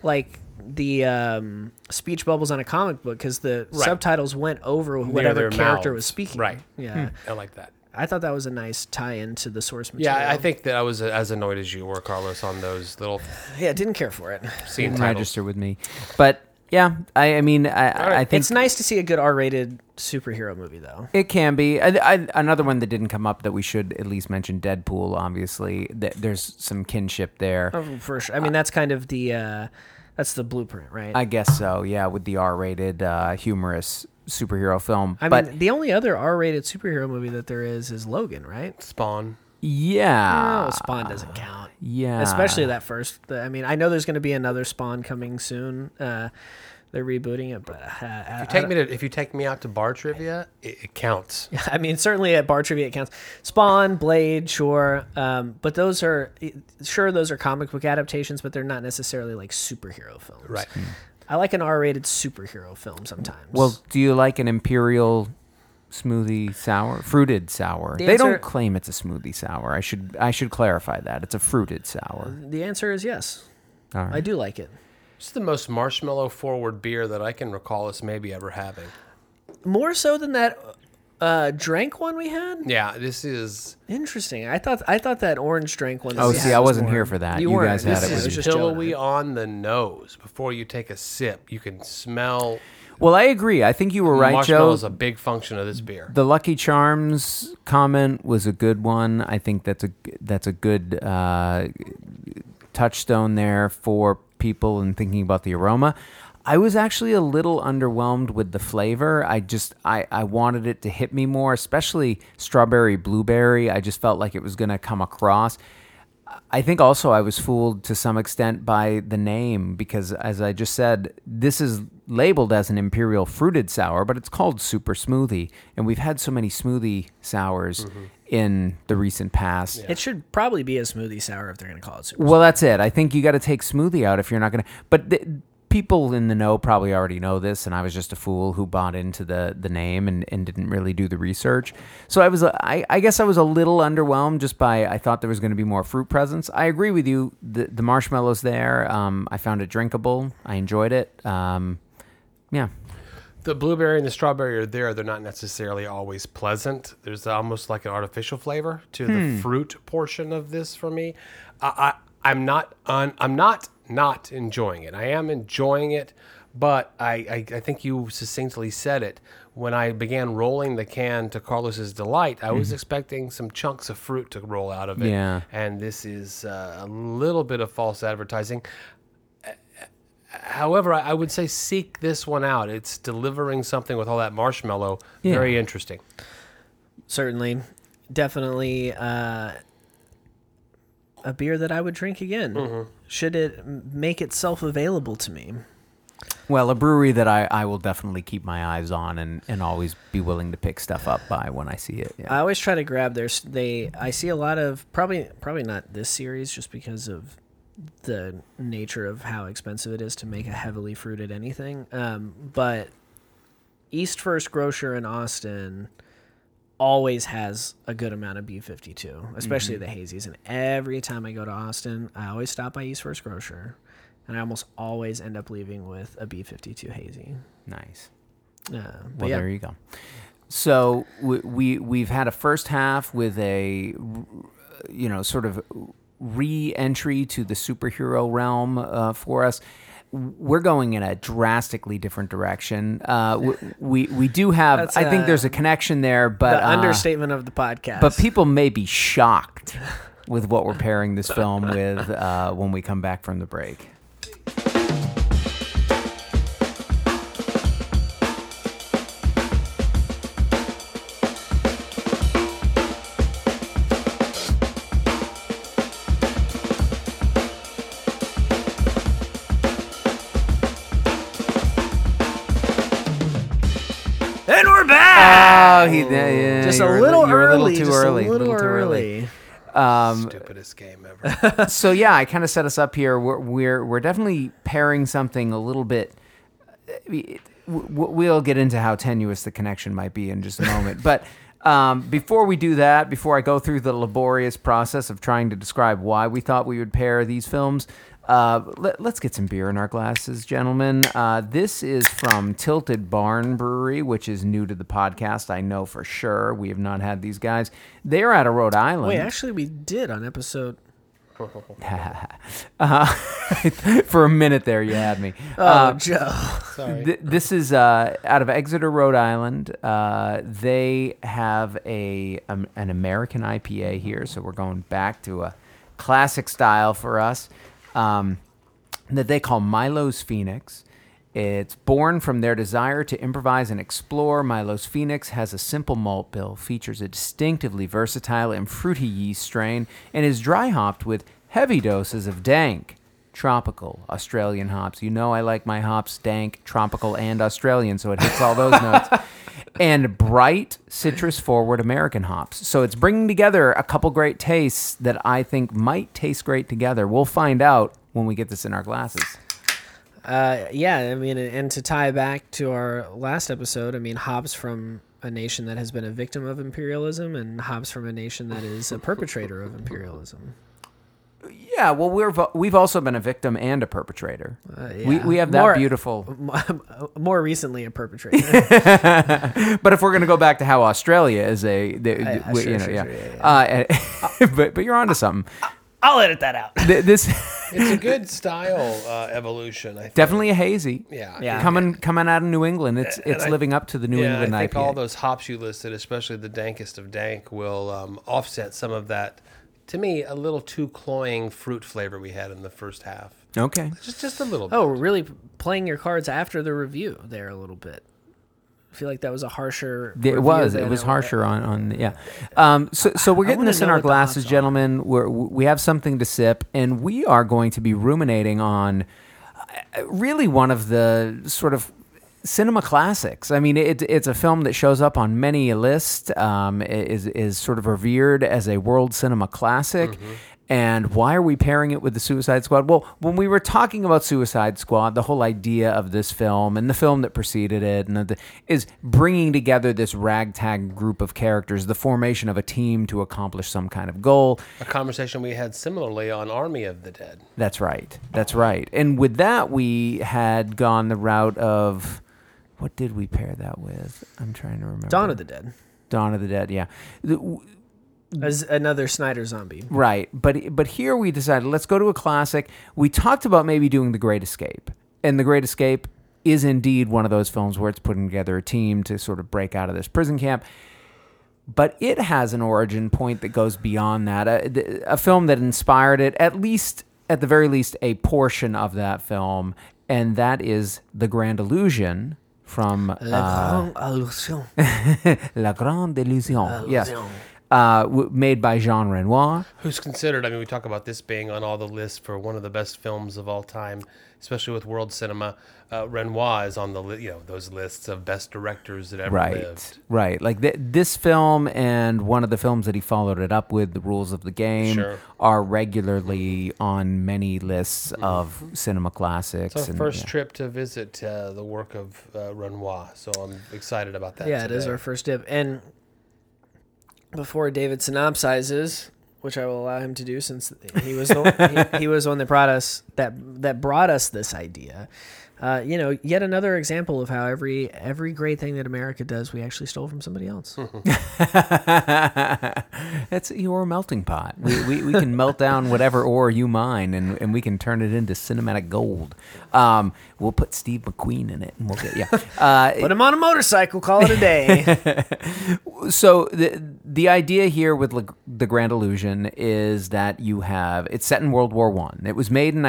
like the um speech bubbles on a comic book because the Right. subtitles went over Near whatever character mouths. was speaking. Right. Yeah. I like that. I thought that was a nice tie-in to the source material. Yeah, I think that I was as annoyed as you were, Carlos, on those little Yeah, didn't care for it. scene didn't titles. register with me, but yeah, I, I mean, I, I think It's nice to see a good R-rated superhero movie, though. It can be. I, I, another one that didn't come up that we should at least mention Deadpool. Obviously, Th- there's some kinship there. Oh, For sure. I mean, that's kind of the uh, that's the blueprint, right? I guess so. Yeah, with the R-rated, uh, humorous superhero film. I but mean, the only other R-rated superhero movie that there is is Logan, right? Spawn. yeah, oh, Spawn doesn't count. Yeah, especially that first. The, I mean, I know there's going to be another Spawn coming soon. Uh, they're rebooting it, but uh, If you take me to if you take me out to bar trivia, it, it counts. I mean, certainly at bar trivia it counts. Spawn, Blade, sure, um, but those are sure those are comic book adaptations, but they're not necessarily like superhero films. Right. I like an R-rated superhero film sometimes. Well, do you like an imperial smoothie sour, fruited sour? The they answer- don't claim it's a smoothie sour. I should I should clarify that it's a fruited sour. the answer is yes. All right. I do like it. It's the most marshmallow forward beer that I can recall us maybe ever having. More so than that uh, drank one we had. Yeah, this is Interesting. I thought I thought that orange drink one. Oh, see, I was wasn't more- here for that. You, You guys had This it this is- with was just Joe pillowy on the nose. Before you take a sip, you can smell Well, I agree. I think you were right, marshmallow Joe. is a big function of this beer. The Lucky Charms comment was a good one. I think that's a that's a good uh, touchstone there for people and thinking about the aroma. I was actually a little underwhelmed with the flavor. I just I, I wanted it to hit me more, especially strawberry blueberry. I just felt like it was going to come across. I think also I was fooled to some extent by the name because, as I just said, this is labeled as an imperial fruited sour, but it's called super smoothie, and we've had so many smoothie sours mm-hmm. in the recent past. It should probably be a smoothie sour if they're going to call it super. Well, that's it. I think you got to take smoothie out if you're not going to. But th- people in the know probably already know this, and I was just a fool who bought into the the name and, and didn't really do the research. So I was, I, I guess I was a little underwhelmed just by I thought there was going to be more fruit presence. I agree with you. The the marshmallows there, um, I found it drinkable. I enjoyed it. Um, yeah. The blueberry and the strawberry are there. They're not necessarily always pleasant. There's almost like an artificial flavor to the fruit portion of this for me. I, I I'm not un, I'm not not enjoying it. I am enjoying it, but I, I I think you succinctly said it. When I began rolling the can to Carlos's delight, I was expecting some chunks of fruit to roll out of it. Yeah. And this is uh, a little bit of false advertising. However, I I would say seek this one out. It's delivering something with all that marshmallow. Yeah. Very interesting. Certainly, definitely uh, a beer that I would drink again. Mm-hmm. Should it make itself available to me? Well, a brewery that I, I will definitely keep my eyes on and, and always be willing to pick stuff up by when I see it. Yeah. I always try to grab their. They I see a lot of probably probably not this series just because of the nature of how expensive it is to make a heavily fruited anything. Um, but East First Grocer in Austin always has a good amount of B52, especially the hazies. And every time I go to Austin, I always stop by East First Grocer, and I almost always end up leaving with a B52 hazy. nice. Uh, Well, yeah. there you go. So we, we we've had a first half with a you know sort of re-entry to the superhero realm uh, for us. We're going in a drastically different direction. Uh, we, we we do have. I think uh, there's a connection there, but the uh, understatement of the podcast. but people may be shocked with what we're pairing this film with uh, when we come back from the break. Oh, he, yeah, just a were little you were early. too just early, a little, too early. Um, Stupidest game ever. so yeah, I kind of set us up here. We're we're we're definitely pairing something a little bit. We'll get into how tenuous the connection might be in just a moment, but. Um, before we do that, before I go through the laborious process of trying to describe why we thought we would pair these films, uh, let, us get some beer in our glasses, gentlemen. Uh, this is from Tilted Barn Brewery, which is new to the podcast. I know for sure. We have not had these guys. They're out of Rhode Island. Wait, actually, we did on episode. uh, for a minute there, you had me. Oh, Uh, Joe. Sorry. Th- this is uh, out of Exeter, Rhode Island. Uh, they have a um, an American IPA here, so we're going back to a classic style for us um, that they call Milo's Phoenix. It's born from their desire to improvise and explore. Milo's Phoenix has a simple malt bill, features a distinctively versatile and fruity yeast strain, and is dry hopped with heavy doses of dank, tropical Australian hops. You know I like my hops dank, tropical, and Australian, so it hits all those notes. And bright, citrus forward American hops. So it's bringing together a couple great tastes that I think might taste great together. We'll find out when we get this in our glasses. Uh, yeah, I mean, and to tie back to our last episode, I mean, hops from a nation that has been a victim of imperialism, and hops from a nation that is a perpetrator of imperialism. Yeah, well, we're we've also been a victim and a perpetrator. Uh, We yeah. we have that More- beautiful. More recently, a perpetrator. But if we're going to go back to how Australia is a, the, Uh, we- sure, you know, sure, yeah, sure, yeah, Uh, but but you're onto something. I'll edit that out. This it's a good style uh, evolution. I think. definitely a hazy. Yeah. Yeah. Coming coming out of New England, it's it's I- living up to the New yeah, England I think IPA. all those hops you listed, especially the dankest of dank, will um, offset some of that. To me, a little too cloying fruit flavor we had in the first half. okay. Just just a little. bit. Oh, really playing your cards after the review there a little bit. I feel like that was a harsher. It was. It was harsher on, on yeah. Um, so so we're getting this in our glasses, gentlemen. We're, we have something to sip, and we are going to be ruminating on uh, really one of the sort of cinema classics. I mean, it, it's a film that shows up on many a list. Um, is is sort of revered as a world cinema classic. And why are we pairing it with the Suicide Squad? Well, when we were talking about Suicide Squad, the whole idea of this film and the film that preceded it and the, is bringing together this ragtag group of characters, the formation of a team to accomplish some kind of goal. A conversation we had similarly on Army of the Dead. That's right. That's right. And with that, we had gone the route of what did we pair that with? I'm trying to remember. Dawn of the Dead. Dawn of the Dead. Yeah. The- As another Snyder zombie. Right, but but here we decided let's go to a classic. We talked about maybe doing The Great Escape, and The Great Escape is indeed one of those films where it's putting together a team to sort of break out of this prison camp. But it has an origin point that goes beyond that. A, a film that inspired it, at least at the very least, a portion of that film, and that is The Grand Illusion from uh, La Grande Illusion. La Grande Illusion. Yes. Uh, w- made by Jean Renoir. Who's considered, I mean, we talk about this being on all the lists for one of the best films of all time, especially with world cinema. Uh, Renoir is on the, li- you know, those lists of best directors that ever right lived. right like th- this film and one of the films that he followed it up with the rules of the game Sure. are regularly on many lists of cinema classics It's our and, first yeah. trip to visit uh, the work of uh, Renoir, so I'm excited about that. Yeah, it is our first dip. And before David synopsizes, which I will allow him to do since he was the, he, he was one that brought us that that brought us this idea. Uh, you know, yet another example of how every every great thing that America does, we actually stole from somebody else. That's your melting pot we, we, we can melt down whatever ore you mine and, and we can turn it into cinematic gold um, we'll put steve mcqueen in it and we'll get yeah uh, Put him on a motorcycle, call it a day. so the the idea here with Le- the Grand Illusion is that you have it's set in World War One. It was made in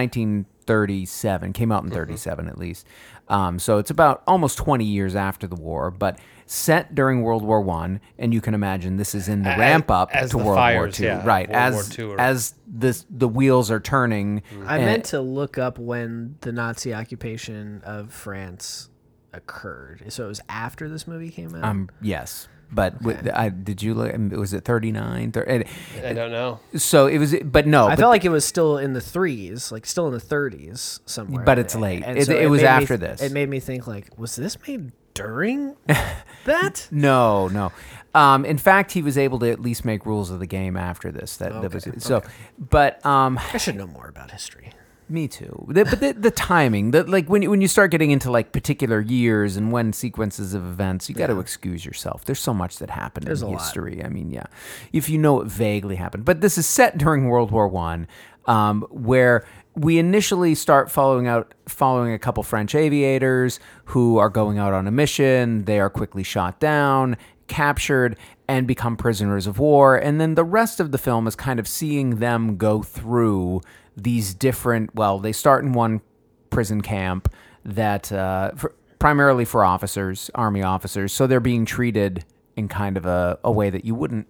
1937, came out in 37 at least. Um, so it's about almost 20 years after the war, but set during World War One, and you can imagine this is in the A- ramp up as to the World fires, War Two, yeah, right? World as War II are- as this the wheels are turning. I and- meant to look up when the Nazi occupation of France occurred. So it was after this movie came out. Um, yes, but wi- I, did you look? Was it 39? Thir- I don't know. So it was, but no, I but felt like it was still in the threes, like still in the thirties somewhere. But it's late. And It- it was made me after th- this. It made me think like, was this made during that? No, no. Um, in fact, he was able to at least make rules of the game after this. That, that was Okay, so. But um, I should know more about history. Me too. The, but the, the timing, the, like when you, when you start getting into like particular years and when sequences of events, you got to excuse yourself. There's so much that happened There's in a lot. history. I mean, yeah, if you know it vaguely happened, but this is set during World War One, um, where we initially start following out following a couple French aviators who are going out on a mission. They are quickly shot down, captured, and become prisoners of war. And then the rest of the film is kind of seeing them go through these different. Well, they start in one prison camp that uh, for, primarily for officers, army officers. So they're being treated in kind of a, a way that you wouldn't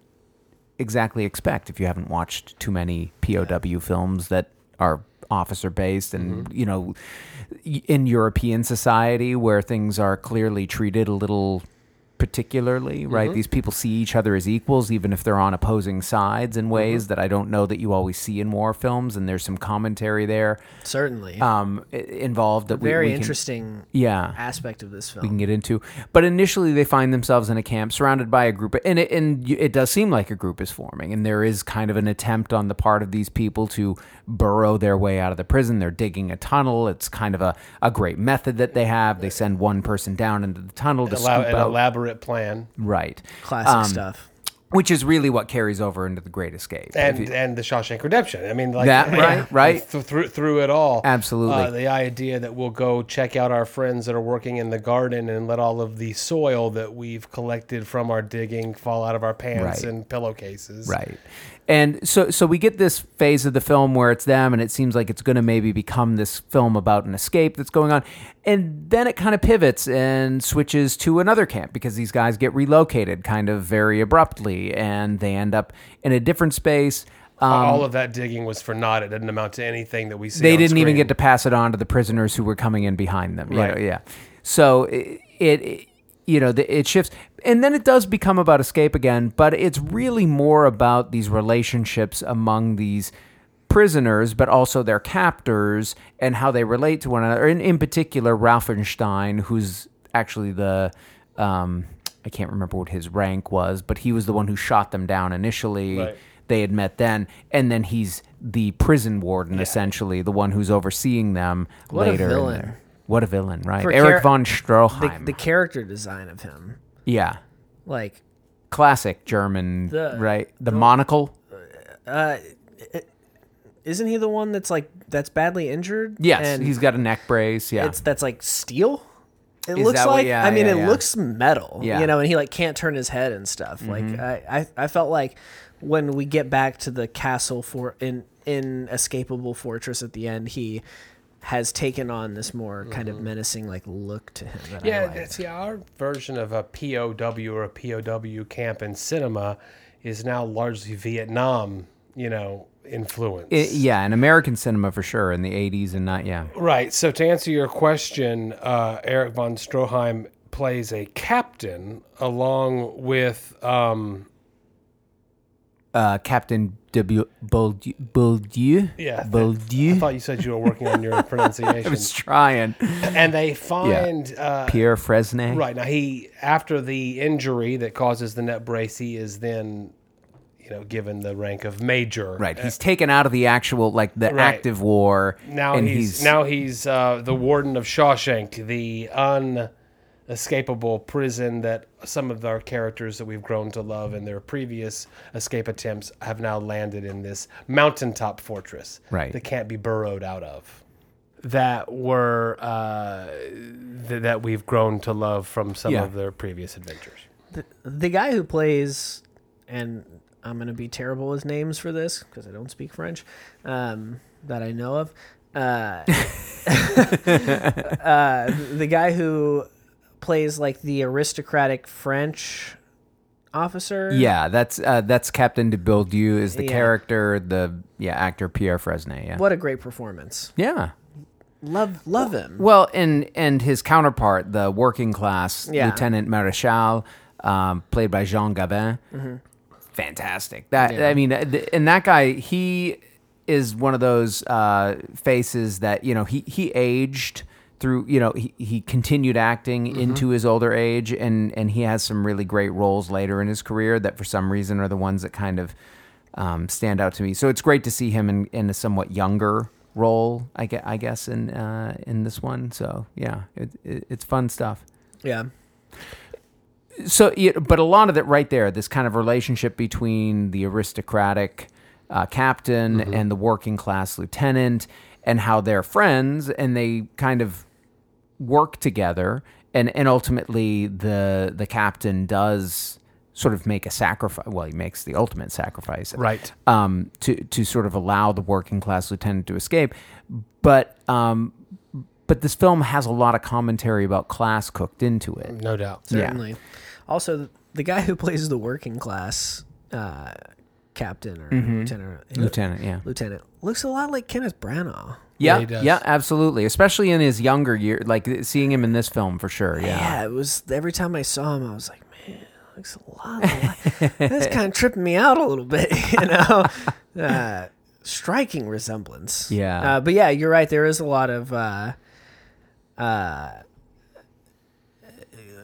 exactly expect if you haven't watched too many POW films that are officer based and you know in European society where things are clearly treated a little particularly right these people see each other as equals even if they're on opposing sides in ways that I don't know that you always see in war films and there's some commentary there Certainly, um involved that we- very we can- interesting yeah aspect of this film we can get into. But initially, they find themselves in a camp surrounded by a group, and it, and it does seem like a group is forming, and there is kind of an attempt on the part of these people to burrow their way out of the prison. They're digging a tunnel. It's kind of a, a great method that they have. They send one person down into the tunnel to Elab- scoop out. elaborate plan. right. Classic Um, stuff. which is really what carries over into the Great Escape. And you- and the Shawshank Redemption. I mean, like That, right, right. th- through through it all. Absolutely. Uh, the idea that we'll go check out our friends that are working in the garden and let all of the soil that we've collected from our digging fall out of our pants Right. and pillowcases. Right. And so so we get this phase of the film where it's them and it seems like it's going to maybe become this film about an escape that's going on. And then it kind of pivots and switches to another camp because these guys get relocated kind of very abruptly and they end up in a different space. Um, all of that digging was for naught. It didn't amount to anything that we see. they didn't even get to pass it on to the prisoners who were coming in behind them. you know, yeah. So it, it you know, the, it shifts, and then it does become about escape again. But it's really more about these relationships among these prisoners, but also their captors and how they relate to one another. And in particular, Rauffenstein, who's actually the um, I can't remember what his rank was, but he was the one who shot them down initially Right. they had met then, and then he's the prison warden, essentially, the one who's overseeing them What a later. In villain. there. What a villain, right? For Erich char- von Stroheim. the character design of him, yeah, like, classic German, The- right? The monocle. uh, isn't he the one that's like that's badly injured? Yes, and he's got a neck brace. Yeah, it's that's like steel. It Is looks that what- like yeah, I mean yeah, it yeah. looks metal. Yeah. Mm-hmm. You know, and he like can't turn his head and stuff. Like I, I I felt like when we get back to the castle for in in escapable fortress at the end, he has taken on this more kind of menacing like look to him. That I Yeah, like. that's yeah. Our version of a POW or a POW camp in cinema is now largely Vietnam, you know, influence. I- yeah, in American cinema for sure in the '80s and not yeah. Right. So to answer your question, uh, Erich von Stroheim plays a captain along with um, Uh, Captain W. Bourdieu. yeah. I thought you said you were working on your pronunciation. I was trying. and they find uh, Pierre Fresnay. right now he after the injury that causes the net brace, he is then you know given the rank of major. Right. He's taken out of the actual like the Right. active war. Now and he's, now he's uh, the warden of Shawshank, the unescapable prison that some of our characters that we've grown to love in their previous escape attempts have now landed in this mountaintop fortress Right. that can't be burrowed out of. That were uh, th- that we've grown to love from some Yeah. of their previous adventures. the guy who plays and I'm gonna be terrible with names for this because I don't speak French um, that I know of. Uh, uh, the guy who plays like the aristocratic French officer. Yeah, that's uh, that's Captain de Boëldieu is the Yeah. character, the yeah actor Pierre Fresnay. Yeah, What a great performance. yeah. Love love him. Well, and and his counterpart, the working class Yeah. Lieutenant Marechal, um, played by Jean Gabin, fantastic. That I mean, uh, and that guy, he is one of those uh, faces that you know he he aged through. You know, he he continued acting into his older age, and and he has some really great roles later in his career that for some reason are the ones that kind of um, stand out to me. So it's great to see him in, in a somewhat younger role, I guess, I guess in uh, in this one. So yeah, it, it, it's fun stuff. Yeah. So, but a lot of it right there, this kind of relationship between the aristocratic uh, captain and the working class lieutenant, and how they're friends and they kind of work together, and and ultimately the the captain does sort of make a sacrifice. Well, he makes the ultimate sacrifice, Right. um, to to sort of allow the working class lieutenant to escape. But um, but this film has a lot of commentary about class cooked into it. No doubt. Yeah. Certainly. Also, the, the guy who plays the working class uh, captain or Mm-hmm. lieutenant, Lieutenant, yeah. lieutenant looks a lot like Kenneth Branagh. Yeah, does. yeah, absolutely. Especially in his younger year, like seeing him in this film for sure. Yeah, Yeah, it was every time I saw him, I was like, man, looks a lot. Like, that's kind of tripping me out a little bit, you know. Uh, striking resemblance. Yeah. uh, but yeah, you're right. There is a lot of uh, uh,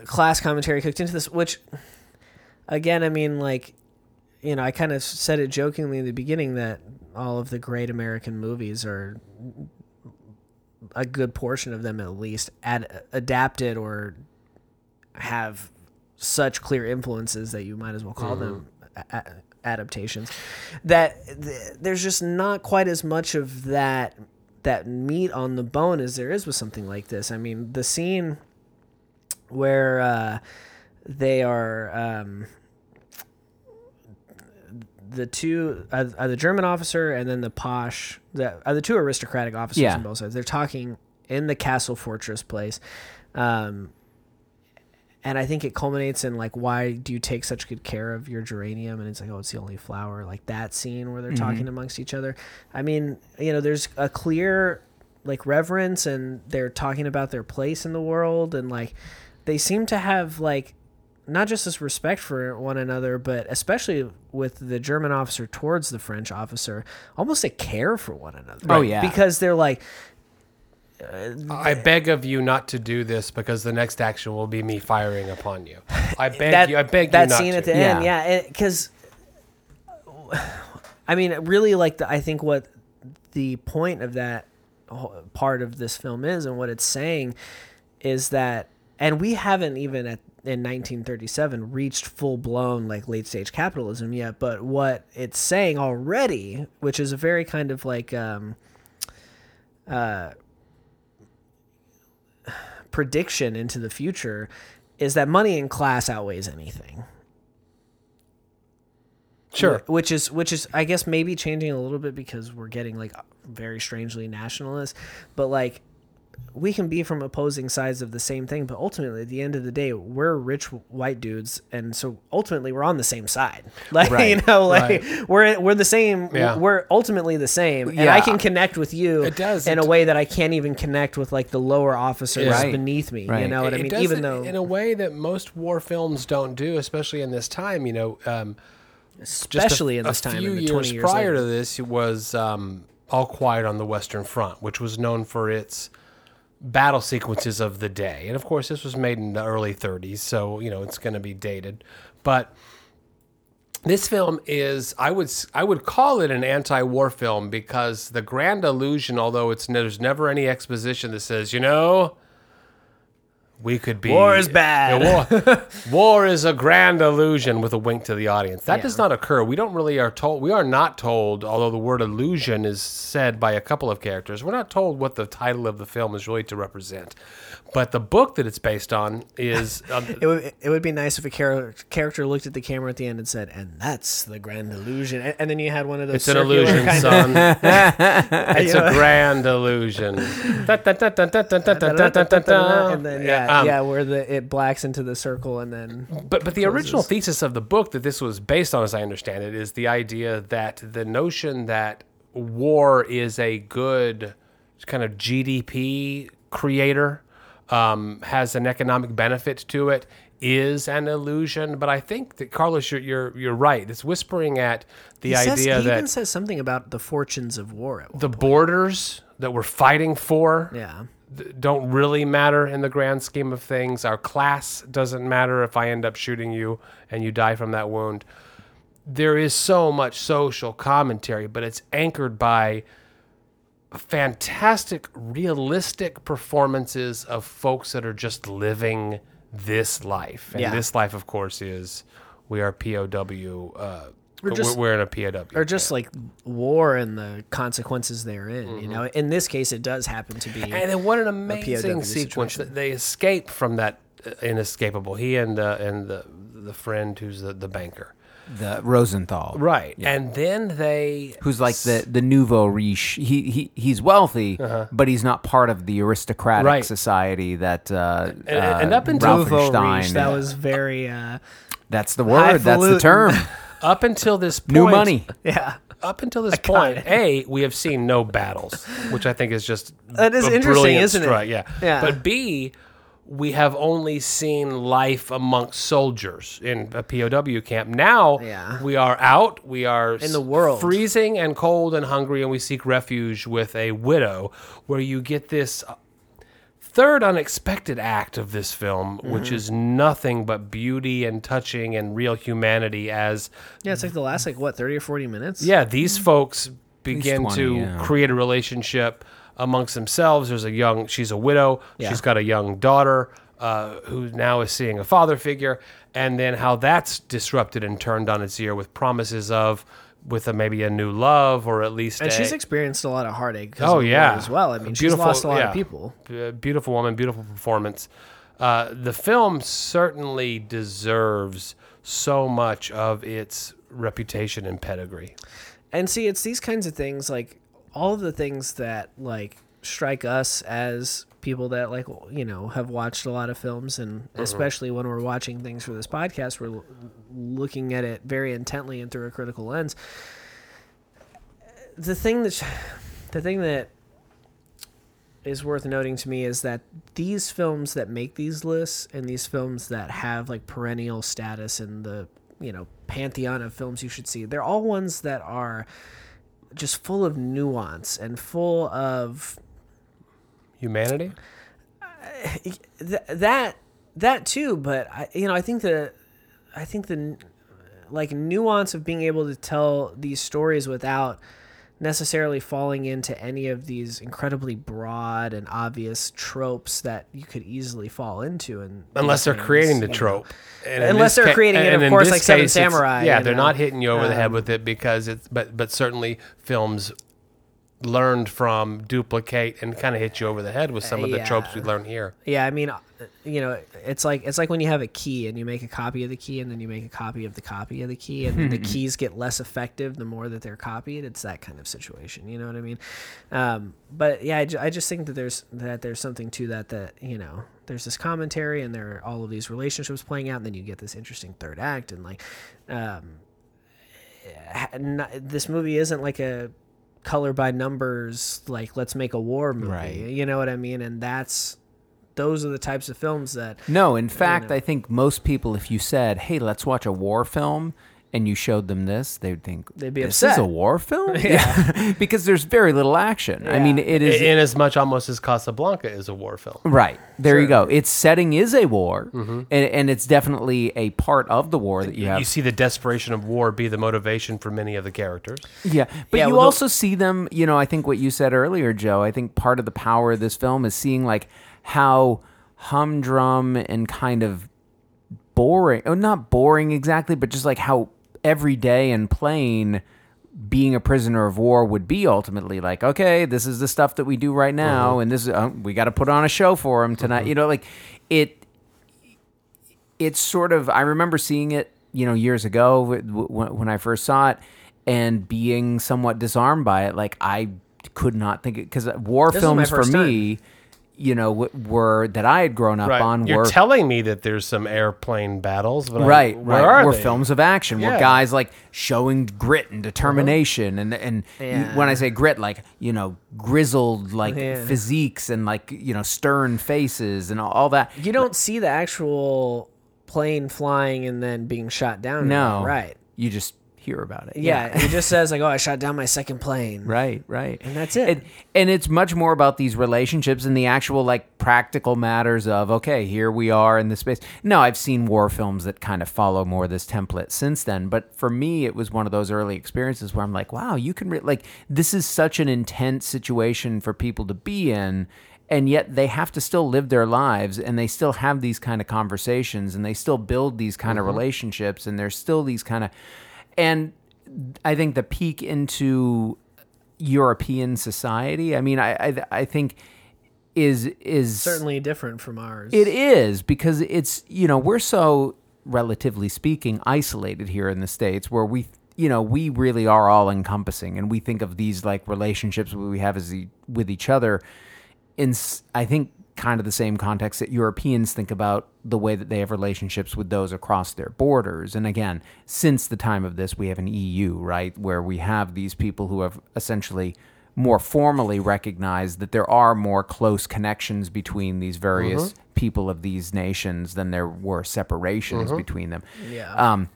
class commentary cooked into this, which, again, I mean, like, you know, I kind of said it jokingly in the beginning that all of the great American movies are a good portion of them at least ad- adapted or have such clear influences that you might as well call them a- adaptations that th- there's just not quite as much of that that meat on the bone as there is with something like this. I mean, the scene where uh, they are um, the two uh, uh, the German officer and then the posh the uh, the two aristocratic officers Yeah. on both sides. They're talking in the castle fortress place. Um, and I think it culminates in like, why do you take such good care of your geranium? And it's like, oh, it's the only flower. Like that scene where they're talking amongst each other. I mean, you know, there's a clear like reverence, and they're talking about their place in the world, and like they seem to have like not just this respect for one another, but especially with the German officer towards the French officer, almost a care for one another. Oh, yeah. because they're like, I beg of you not to do this because the next action will be me firing upon you. I beg that, you. I beg that you not scene to. at the end, Yeah. yeah, because I mean, really, like the, I think what the point of that part of this film is, and what it's saying, is that, and we haven't even at in 1937 reached full blown like late stage capitalism yet, but what it's saying already, which is a very kind of like um, uh, prediction into the future, is that money and class outweighs anything. Sure. Which is which is I guess maybe changing a little bit because we're getting like very strangely nationalist, but like we can be from opposing sides of the same thing, but ultimately at the end of the day, we're rich white dudes, and so ultimately we're on the same side. Like you know, like we're we're the same. Yeah. We're ultimately the same, and I can connect with you. It does. in It- a way that I can't even connect with like the lower officers Right. beneath me. You know what I mean? Even it though in a way that most war films don't do, especially in this time. You know, um, just a- especially in a this time, few in the years 20 years prior later. to this, it was um, All Quiet on the Western Front, which was known for its battle sequences of the day. And of course, this was made in the early 30s, so you know it's going to be dated. But this film is I would, I would call it an anti-war film because the grand illusion, although it's there's never any exposition that says you know we could be War is bad. Yeah, war, war is a grand illusion with a wink to the audience. That does not occur. We don't really are told. We are not told. Although the word illusion is said by a couple of characters, we're not told what the title of the film is really to represent. But the book that it's based on is. Um, it, would, it would be nice if a char- character looked at the camera at the end and said, "And that's the grand illusion." And, and then you had one of those. It's an illusion, son. it's a grand illusion. and then yeah, um, yeah, where the it blacks into the circle and then. But but the closes. original thesis of the book that this was based on, as I understand it, is the idea that the notion that war is a good kind of GDP creator um, has an economic benefit to it, is an illusion. But I think that Carlos, you're you're, you're right. It's whispering at the he says, idea he that even says something about the fortunes of war. The borders that we're fighting for yeah, th- don't really matter in the grand scheme of things. Our class doesn't matter if I end up shooting you and you die from that wound. There is so much social commentary, but it's anchored by fantastic, realistic performances of folks that are just living this life. And Yeah. this life, of course, is we are POW. Uh, We're just- we're in a POW. or just like war and the consequences therein. You know, in this case, it does happen to be. Mm-hmm. And then what an POW amazing sequence situation. that they escape from that uh, inescapable. He and uh, and the the friend who's the, the banker, The Rosenthal. right? And then they Who's like the, the nouveau riche. He, he he's wealthy, but he's not part of the aristocratic Uh-huh. Right. society that uh, And- and up until- Nouveau riche, that was very uh, that's the word. That's the term. up until this point, New money. yeah. Up until this point, a we have seen no battles, which I think is just That is interesting, isn't it? strike, Yeah, Yeah. But b we have only seen life amongst soldiers in a POW camp. Now Yeah. we are out. We are In the world. freezing and cold and hungry, and we seek refuge with a widow, where you get this third unexpected act of this film, Mm-hmm. which is nothing but beauty and touching and real humanity as Yeah, it's like the last like what thirty or forty minutes. yeah, these folks begin 20, to yeah. create a relationship amongst themselves. There's a young, she's a widow. Yeah. She's got a young daughter. uh, who now is seeing a father figure, and then how that's disrupted and turned on its ear with promises of with a, maybe a new love or at least And a, she's experienced a lot of heartache Oh of yeah, as well. I mean, she's lost a lot yeah. of people. B- beautiful woman, beautiful performance. Uh, the film certainly deserves so much of its reputation and pedigree. And see, it's these kinds of things, like all of the things that like strike us as people that like you know have watched a lot of films, and Mm-hmm. especially when we're watching things for this podcast, we're l- looking at it very intently and through a critical lens. The thing that, the thing that is worth noting to me is that these films that make these lists and these films that have like perennial status in the you know pantheon of films you should see they're all ones that are just full of nuance and full of Humanity. th- that that too but I, you know i think the i think the like nuance of being able to tell these stories without necessarily falling into any of these incredibly broad and obvious tropes that you could easily fall into and Unless they're creating the trope. And Unless they're ca- creating it, of course, like Seven Samurai, Yeah, they're know. not hitting you over the head Um, with it because it's, but but certainly films learned from duplicate and kind of hit you over the head with some of the tropes we Yeah. learn here. Yeah, I mean, you know, it's like it's like when you have a key and you make a copy of the key and then you make a copy of the copy of the key and the keys get less effective the more that they're copied. It's that kind of situation. You know what I mean? Um, but yeah, I, ju- I just think that there's that there's something to that that you know there's this commentary and there are all of these relationships playing out and then you get this interesting third act and like um, not, this movie isn't like a color by numbers like let's make a war movie Right. you know what i mean and that's those are the types of films that No, in fact, know. I think most people, if you said, "Hey, let's watch a war film," and you showed them this, they'd think They'd be this is a war film, yeah, because there's very little action. I mean, it is in as much almost as Casablanca is a war film. right there. You go. Its setting is a war, mm-hmm. and, and it's definitely a part of the war that you have. You see the desperation of war be the motivation for many of the characters. Yeah, but Yeah, you well, the- also see them. You know, I think what you said earlier, Joe. I think part of the power of this film is seeing like how humdrum and kind of boring. Oh, not boring exactly, but just like how everyday and plain being a prisoner of war would be ultimately like okay this is the stuff that we do right now and this is uh, we got to put on a show for him tonight you know like it it's sort of I remember seeing it, you know, years ago w- w- when I first saw it, and being somewhat disarmed by it. Like I could not think it because uh, war This films for me, you know, were that I had grown up on You're were telling me that there's some airplane battles, but I- right, where right. are were they? films of action, were Yeah. guys like showing grit and determination, and and Yeah. when I say grit, like you know, grizzled like Yeah. physiques and like you know, stern faces and all, all that. you don't see the actual plane flying and then being shot down No, right You just hear about it. yeah, it just says like oh i shot down my second plane Right, right. And that's it. And, and it's much more about these relationships and the actual like practical matters of okay, here we are in this space. No, I've seen war films that kind of follow more this template since then, but for me it was one of those early experiences where I'm like, wow, you can re- like this is such an intense situation for people to be in and yet they have to still live their lives and they still have these kind of conversations and they still build these kind of mm-hmm. relationships and there's still these kind of and I think the peek into European society. I mean, I I, I think is is certainly different from ours it is because it's you know we're so relatively speaking isolated here in the states where we you know we really are all encompassing and we think of these like relationships we have as e- with each other in I think kind of the same context that Europeans think about the way that they have relationships with those across their borders. And again, since the time of this, we have an EU, right, where we have these people who have essentially more formally recognized that there are more close connections between these various people of these nations than there were separations between them. Yeah. Um,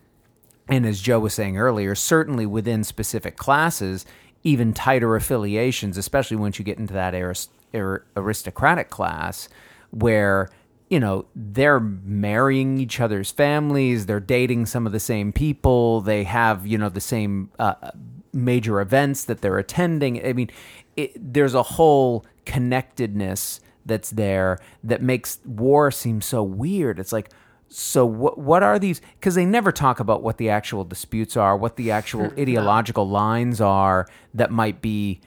and as Joe was saying earlier, certainly within specific classes, even tighter affiliations, especially once you get into that aristocratic class, where you know they're marrying each other's families, they're dating some of the same people, they have you know the same uh, major events that they're attending. I mean, it, there's a whole connectedness that's there that makes war seem so weird. It's like, so what? What are these? Because they never talk about what the actual disputes are, what the actual ideological lines are that might be,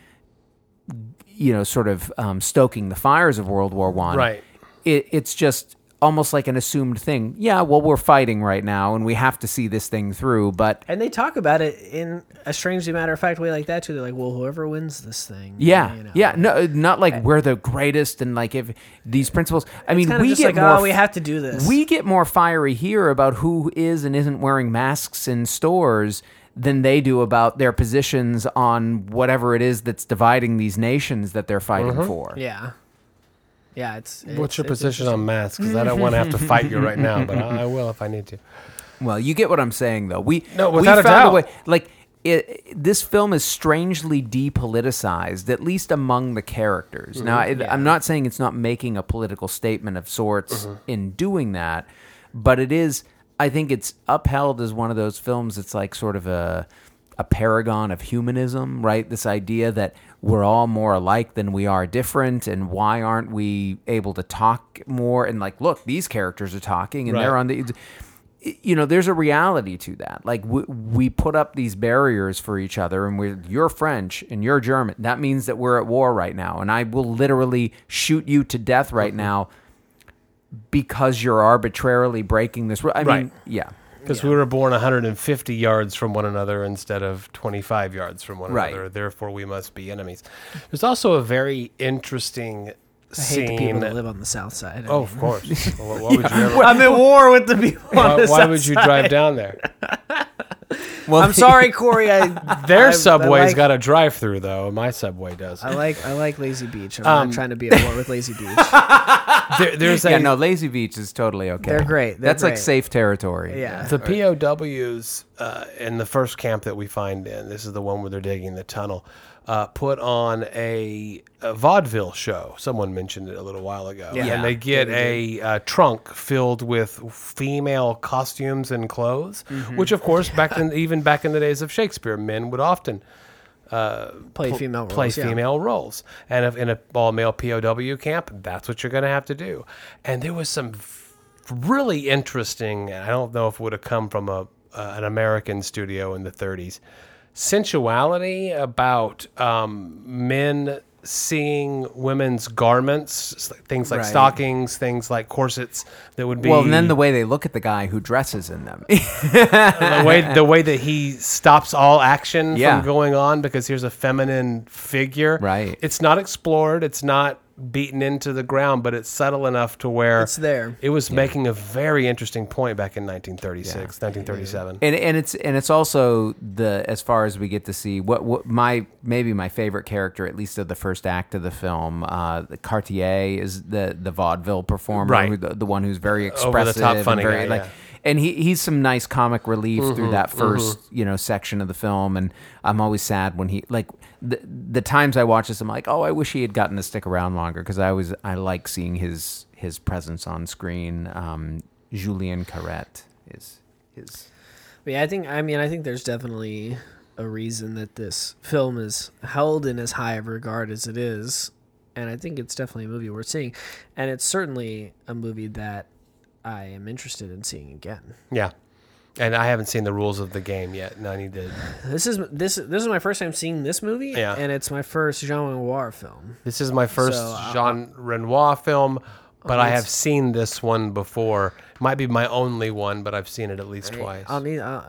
you know, sort of um, stoking the fires of World War One. Right. It, it's just almost like an assumed thing. Yeah, well, we're fighting right now, and we have to see this thing through. But And they talk about it in a strangely matter of fact way like that too. They're like, well, whoever wins this thing, Yeah, you know. yeah, no, not like we're the greatest and like if these principles. I mean, Kind of we just get like, more. oh, we have to do this. we get more fiery here about who is and isn't wearing masks in stores than they do about their positions on whatever it is that's dividing these nations that they're fighting Mm-hmm. for. yeah, yeah. It's, it's What's your it's position on masks? Because I don't want to have to fight you right now, but I, I will if I need to. Well, you get what I'm saying, though. We No, we without a found doubt. way. Like it, this film is strangely depoliticized, at least among the characters. Now, Mm-hmm. I, I'm not saying it's not making a political statement of sorts Mm-hmm. in doing that, but it is. I think it's upheld as one of those films. It's like sort of a a paragon of humanism, right? This idea that we're all more alike than we are different, and why aren't we able to talk more? And like, look, these characters are talking, and they're on the you know there's a reality to that like we, we put up these barriers for each other and we're you're french and you're german that means that we're at war right now and i will literally shoot you to death right Mm-hmm. now because you're arbitrarily breaking this rule. i Right. mean yeah Because we were born 150 yards from one another instead of 25 yards from one Right. another. Therefore, we must be enemies. There's also a very interesting I hate the scene. people that live on the south side. I oh, mean, of course. Well, why would you ever? I'm at war with the people. on Why, the why south would you side. drive down there? well I'm sorry, Corey. I Their I- I subway's like- got a drive-through, though. My subway does. I like I like Lazy Beach. I'm Um, not trying to be at war with Lazy Beach. There, there's a no lazy beach is totally okay They're great. They're that's like safe territory Yeah. the POWs uh, in the first camp that we find in. This is the one where they're digging the tunnel. Uh, put on a, a vaudeville show. Someone mentioned it a little while ago, Yeah. and they get a uh, trunk filled with female costumes and clothes, Mm-hmm. which, of course, back in even back in the days of Shakespeare, men would often Play female roles. play yeah. female roles. And if in a all male POW camp, that's what you're going to have to do. And there was some f- really interesting. I don't know if it would have come from a uh, an American studio in the 30s. Sensuality about um, men seeing women's garments, things like Right. stockings, things like corsets that would be well and then the way they look at the guy who dresses in them the way the way that he stops all action Yeah. from going on because here's a feminine figure. Right. It's not explored. It's not beaten into the ground, but it's subtle enough to where It's there. It was making a very interesting point back in 1936, 1937. and and it's and it's also the as far as we get to see what what my maybe my favorite character at least of the first act of the film uh the Cartier is the the vaudeville performer Right. who, the, the one who's very expressive, Over the expressive top funny very, guy, like yeah. And he he's some nice comic relief Mm-hmm, through that 1st you know section of the film. And I'm always sad when he like the the times I watch this I'm like oh I wish he had gotten to stick around longer. Because I was I like seeing his his presence on screen. Um Julien is is But yeah, I think I mean I think there's definitely a reason that this film is held in as high of regard as it is, and I think it's definitely a movie worth seeing, and it's certainly a movie that I am interested in seeing again. yeah. And I haven't seen the rules of the game yet, and I need to. This is this this is my first time seeing this movie, Yeah. and it's my first Jean Renoir film. This is my first So, uh, Jean Renoir film, but I have seen this one before. Might be my only one, but I've seen it at least twice. I'll need. Uh,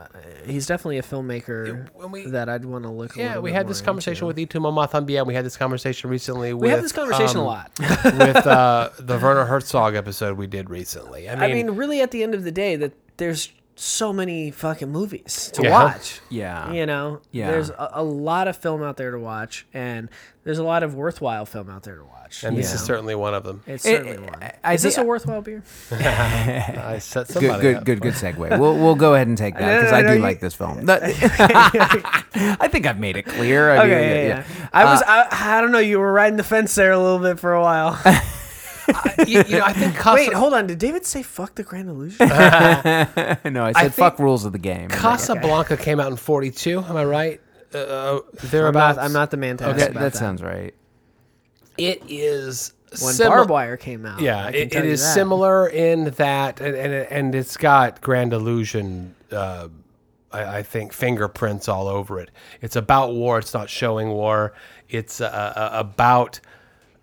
he's definitely a filmmaker when we- that I'd want to look. A Yeah, little we bit had more this conversation into. with Y Tu Mamá También. We had this conversation recently with We have this conversation um, a lot. with uh, the Werner Herzog episode we did recently. I mean, I mean, really, at the end of the day, that there's so many fucking movies to Yeah. watch. Yeah. You know, Yeah. there's a, a lot of film out there to watch, and there's a lot of worthwhile film out there to watch. and this you is certainly one of them. it's It- certainly one. I Is this think- a worthwhile beer? I set Good, somebody good, up. good, good segue. We'll we'll go ahead and take that No, no, because no, I no, do you- like this film. That- I think I've made it clear. I mean, Okay, yeah, yeah. I was, uh, I, I don't know. You were riding the fence there a little bit for a while. You, you know, I think Casa, Wait, hold on. Did David say "fuck the Grand Illusion"? no, I said think fuck rules of the game. Casablanca came out in '42. Am I right? Uh, I'm thereabouts. not, I'm not the man to ask that, about that that. sounds right. It is when Sim- Barbed Wire came out. Yeah, I can it, tell it you is that. similar in that, and, and and it's got Grand Illusion. Uh, I, I think fingerprints all over it. It's about war. It's not showing war. It's uh, uh, about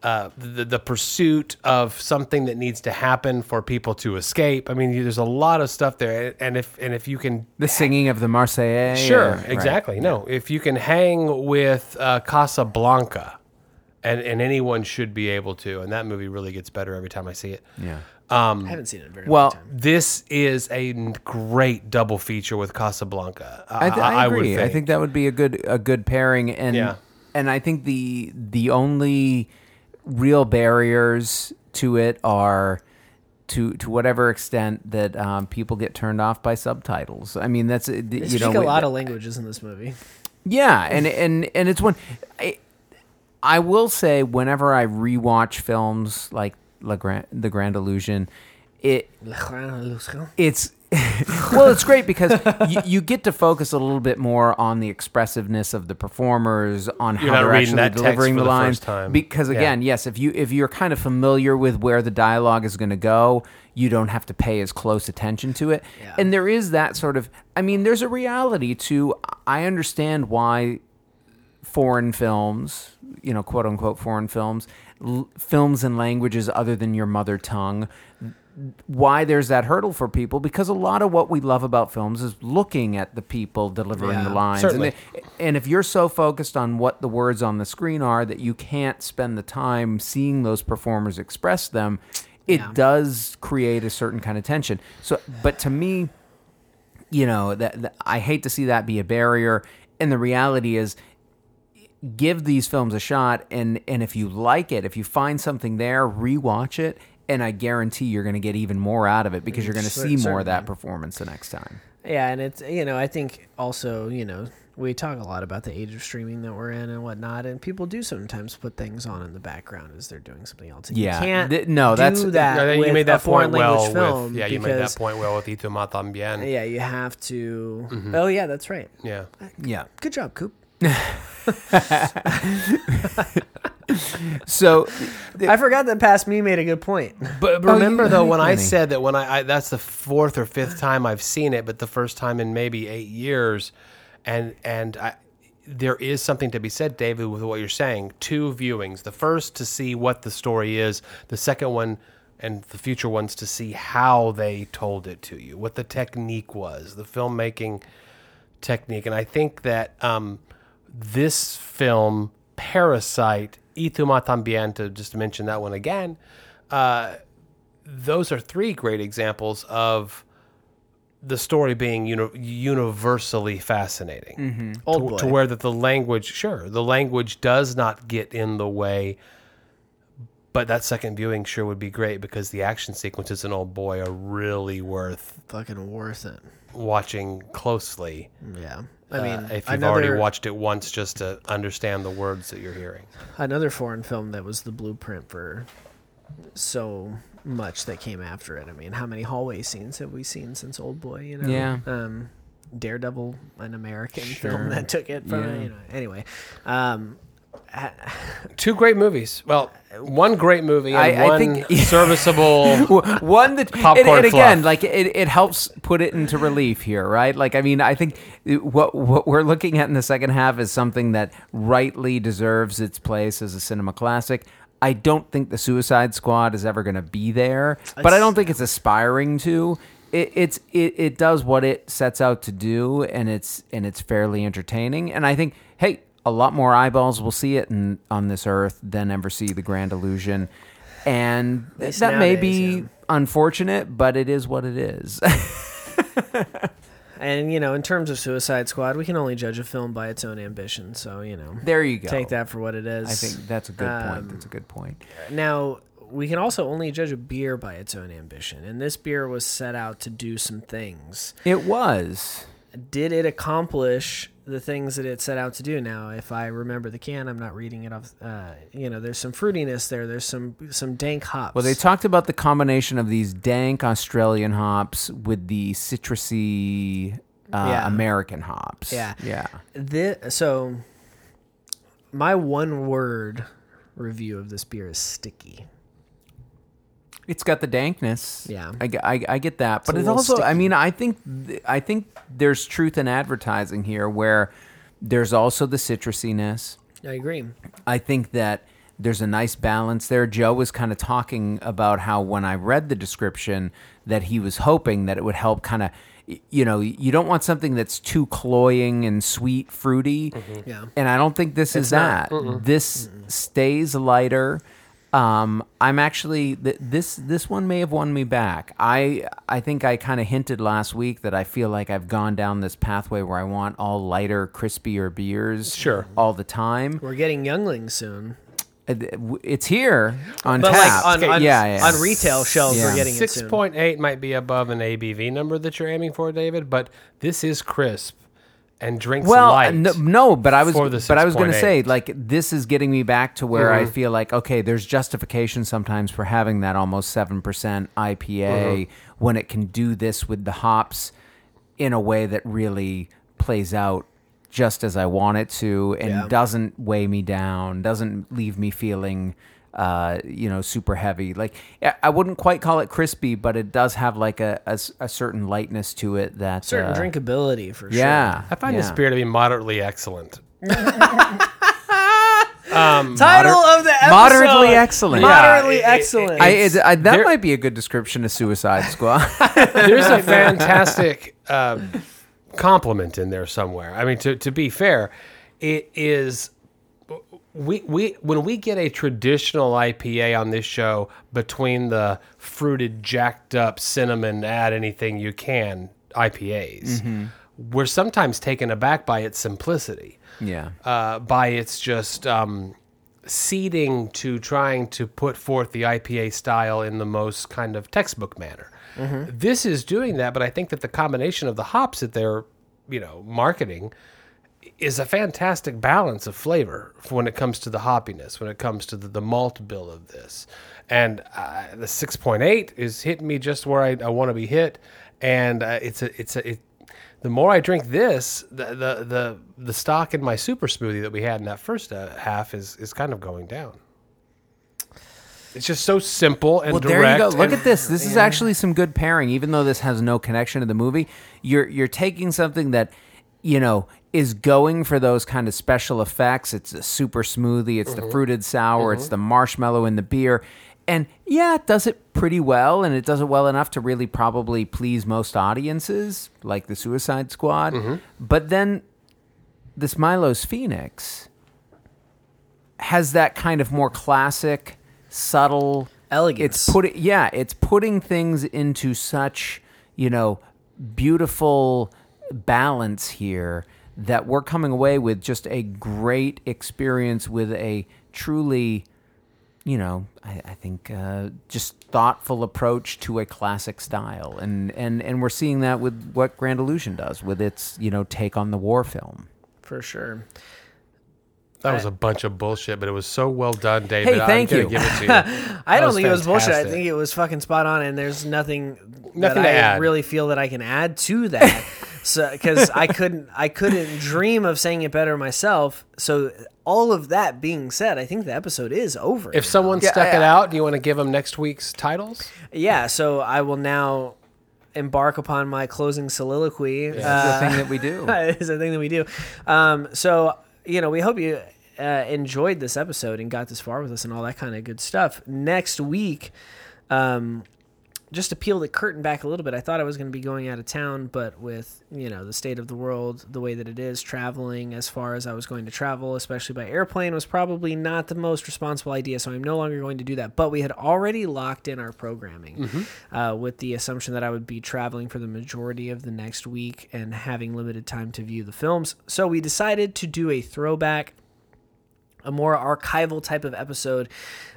uh, the, the pursuit of something that needs to happen for people to escape. I mean, there's a lot of stuff there, and if and if you can The singing of the Marseillaise. Sure, or- right. exactly. No, if you can hang with uh, Casablanca, and and anyone should be able to, and that movie really gets better every time I see it. Yeah. I haven't seen it in a very Well, long time. This is a great double feature with Casablanca. I, th- I, would agree. I think that would be a good a good pairing, and Yeah. and I think the the only real barriers to it are to to whatever extent that um, people get turned off by subtitles. I mean, that's uh, They you speak know a we- lot of languages in this movie. yeah, and and and it's one. I, I will say, whenever I rewatch films like La Grande, The Grand Illusion, it it's well, it's great because you, you get to focus a little bit more on the expressiveness of the performers, on You're how they're actually that delivering for the the lines. first time. Because Yeah. again, yes, if you if you're kind of familiar with where the dialogue is going to go, you don't have to pay as close attention to it. Yeah. And there is that sort of. I mean, there's a reality to. I understand why foreign films, you know, quote unquote foreign films, l- films in languages other than your mother tongue, why there's that hurdle for people because a lot of what we love about films is looking at the people delivering Yeah, the lines. certainly. And, they- and if you're so focused on what the words on the screen are that you can't spend the time seeing those performers express them, it Yeah. does create a certain kind of tension. So, but to me, you know that, that I hate to see that be a barrier. And the reality is, give these films a shot, and and if you like it, if you find something there, rewatch it, and I guarantee you're going to get even more out of it because you're going to Cer- see more of that performance the next time. Yeah, and it's you know I think also you know we talk a lot about the age of streaming that we're in and whatnot, and people do sometimes put things on in the background as they're doing something else. And Yeah. you can't Th- no, that's- that. Yeah, with you made that a point well. language film with, yeah, you made that point well with Ito También. Yeah, you have to. Mm-hmm. Oh yeah, that's right. Yeah. Yeah. Good job, Coop. So I forgot that past me made a good point. But Oh, remember you- though, you when I said that when I, I that's the fourth or fifth time I've seen it, but the first time in maybe eight years, and and I, there is something to be said, David, with what you're saying. Two viewings: the first to see what the story is, the second one, and the future ones to see how they told it to you, what the technique was, the filmmaking technique. And I think that um, this film, Parasite, Y tu to just mention that one again, uh, those are three great examples of the story being uni- universally fascinating. Old to, to where that the language, sure, the language does not get in the way. But that second viewing sure would be great because the action sequences in Oldboy are really worth Fucking worth it. watching closely. Yeah. I uh, mean, if you've another, already watched it once, just to understand the words that you're hearing. another foreign film that was the blueprint for so much that came after it. I mean, how many hallway scenes have we seen since Oldboy? You know, Yeah. Um, Daredevil, an American Sure. film that took it from. Yeah. You know, anyway, um, Two great movies. Well, one great movie and I- I one think- serviceable. one that Popcorn and, and again fluff. like it, it helps put it into relief here right like i mean i think what what we're looking at in the second half is something that rightly deserves its place as a cinema classic i don't think the suicide squad is ever going to be there but i don't think it's aspiring to it, it's it, it does what it sets out to do and it's and it's fairly entertaining and i think hey a lot more eyeballs will see it in, on this earth than ever see the grand illusion and that may be yeah. unfortunate, but it is what it is. and you know, in terms of Suicide Squad, we can only judge a film by its own ambition. So you know, there you go. take that for what it is. I think that's a good Um, point. That's a good point. Now, we can also only judge a beer by its own ambition, and this beer was set out to do some things. It was. Did it accomplish the things that it set out to do? Now, if I remember the can, I'm not reading it off. Uh, you know, there's some fruitiness there. There's some some dank hops. Well, they talked about the combination of these dank Australian hops with the citrusy uh, Yeah. American hops. Yeah. Yeah. Thi- so my one word review of this beer is sticky. It's got the dankness. Yeah. I, I, I get that, but it's also. I mean, I think I think there's truth in advertising here, where there's also the citrusiness. I agree. I think that there's a nice balance there. Joe was kind of talking about how when I read the description that he was hoping that it would help kind of you know, you don't want something that's too cloying and sweet fruity. Mm-hmm. Yeah. And I don't think this is not. that. This stays lighter. Um, I'm actually th- this this one may have won me back. I I think I kind of hinted last week that I feel like I've gone down this pathway where I want all lighter, crispier beers, Sure. all the time. We're getting younglings soon. Uh, th- w- It's here on But tap. like on, on, yeah, yeah. on retail shelves, Yeah. we're getting it Six soon. point eight might be above an ABV number that you're aiming for, David, but this is crisp and drinks well, light. no, no, but I was, but I was going to say, like, this is getting me back to where Mm-hmm. I feel like, okay, there's justification sometimes for having that almost seven percent IPA Mm-hmm. when it can do this with the hops in a way that really plays out just as I want it to, and Yeah. doesn't weigh me down, doesn't leave me feeling. Uh, you know, super heavy. Like I- I wouldn't quite call it crispy, but it does have like a a certain lightness to it that Certain uh, drinkability for sure. Yeah, I find yeah. this beer to be moderately excellent. Title of the episode. Moderately excellent. Moderately Yeah, it- it- excellent. I, it, I, that There- might be a good description of Suicide Squad. There's a fantastic uh, compliment in there somewhere. I mean, to, to be fair, it is we we when we get a traditional IPA on this show between the fruited, jacked up cinnamon, add anything you can IPAs, we're sometimes taken aback by its simplicity. Yeah, uh, by its just um, seeding to trying to put forth the IPA style in the most kind of textbook manner. This is doing that, but I think that the combination of the hops that they're, you know, marketing is a fantastic balance of flavor when it comes to the hoppiness, when it comes to the, the malt bill of this. And uh, the 6.8 is hitting me just where I, I want to be hit. And uh, it's a, it's a, it, the more I drink this, the, the, the, the stock in my super smoothie that we had in that first uh, half is, is kind of going down. It's just so simple and well, direct. there you go. Look and- at this. This is actually some good pairing, even though this has no connection to the movie. You're you're taking something that you know is going for those kind of special effects. It's a super smoothie. It's Mm-hmm. the fruited sour. It's the marshmallow in the beer. And yeah, it does it pretty well, and it does it well enough to really probably please most audiences, like the Suicide Squad. Mm-hmm. But then this Milo's Phoenix has that kind of more classic, subtle Elegance. It's put yeah, it's putting things into such you know beautiful balance here that we're coming away with just a great experience with a truly you know, I, I think uh, just thoughtful approach to a classic style, and, and and we're seeing that with what Grand Illusion does with its you know take on the war film. for sure. That was a bunch of bullshit, but it was so well done, David. Hey, I'm thank you. Give it to you. I don't was think it was bullshit. I think it was fucking spot on, and there's nothing, Nothing that to I add. really feel that I can add to that. so because I couldn't, I couldn't dream of saying it better myself. So all of that being said, I think the episode is over. If now. someone Yeah, stuck I- it out, do you want to give them next week's titles? yeah, so I will now embark upon my closing soliloquy. That's Uh, the thing that we do. is a thing that we do. Um, so you know, we hope you uh, enjoyed this episode and got this far with us and all that kind of good stuff. Next week, um, just to peel the curtain back a little bit, I thought I was going to be going out of town, but with you know the state of the world the way that it is, traveling as far as I was going to travel, especially by airplane, was probably not the most responsible idea. So I'm no longer going to do that. But we had already locked in our programming uh, with the assumption that I would be traveling for the majority of the next week and having limited time to view the films. So we decided to do a throwback a more archival type of episode.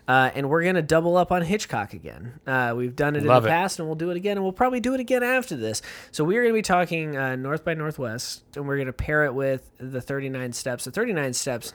Uh, and we're going to double up on Hitchcock again. Uh, we've done it Love in it. the past, and we'll do it again, and we'll probably do it again after this. So we're going to be talking uh, North by Northwest, and we're going to pair it with the 39 Steps. The 39 Steps,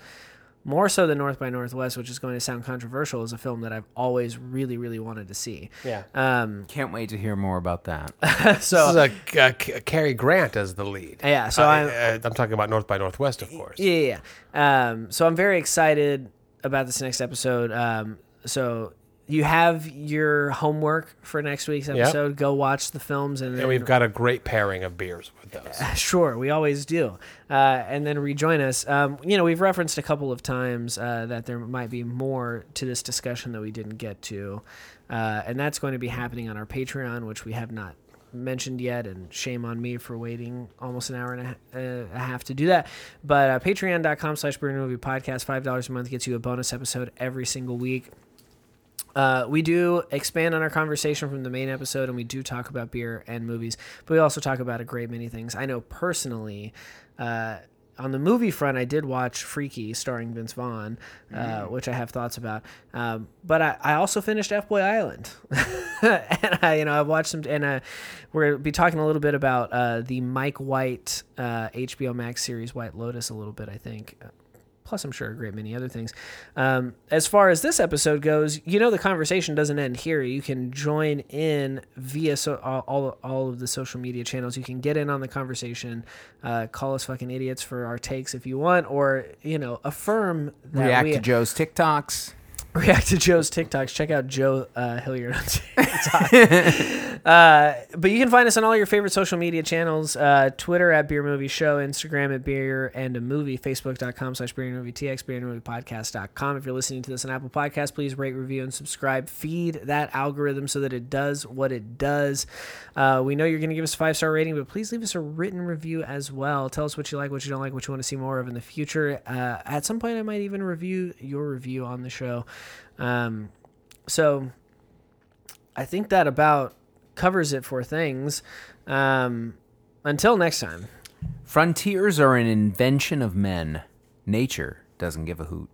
more so than North by Northwest, which is going to sound controversial, is a film that I've always really, really wanted to see. Yeah. Um, Can't wait to hear more about that. so this is a, a, a Cary Grant as the lead. Yeah, so Uh, I'm- uh, I'm talking about North by Northwest, of course. Yeah, yeah, yeah. Um, so I'm very excited about this next episode. Um, so you have your homework for next week's episode. Go watch the films, and, we've got a great pairing of beers with those. Sure, we always do. Uh, and then rejoin us. Um, you know, we've referenced a couple of times uh, that there might be more to this discussion that we didn't get to. Uh, and that's going to be happening on our Patreon, which we have not mentioned yet. And shame on me for waiting almost an hour and a, uh, a half to do that. But uh, patreon.com slash Beer Movie Podcast, $5 a month gets you a bonus episode every single week. Uh, we do expand on our conversation from the main episode and we do talk about beer and movies, but we also talk about a great many things. I know personally, uh, on the movie front, I did watch Freaky starring Vince Vaughn, uh, which I have thoughts about. Um, but I, I also finished F Boy Island, and I, you know, I've watched some, and uh, we're gonna be talking a little bit about uh, the Mike White uh, HBO Max series White Lotus a little bit. I think plus I'm sure a great many other things. Um, as far as this episode goes, you know the conversation doesn't end here. You can join in via so, all, all all of the social media channels. You can get in on the conversation, uh, call us fucking idiots for our takes if you want, or you know affirm that React we to Joe's TikToks. react to Joe's TikToks. Check out Joe uh, Hilliard on TikTok. uh, but you can find us on all your favorite social media channels: uh, Twitter at Beer Movie Show, Instagram at Beer and a Movie, Facebook.com slash Beer Movie TX, Beer Movie Podcast.com. If you're listening to this on Apple Podcasts, please rate, review, and subscribe. Feed that algorithm so that it does what it does. Uh, we know you're going to give us a five star rating, but please leave us a written review as well. Tell us what you like, what you don't like, what you want to see more of in the future. Uh, at some point, I might even review your review on the show. Um, so I think that about covers it for things. Um, until next time. Frontiers are an invention of men. Nature doesn't give a hoot.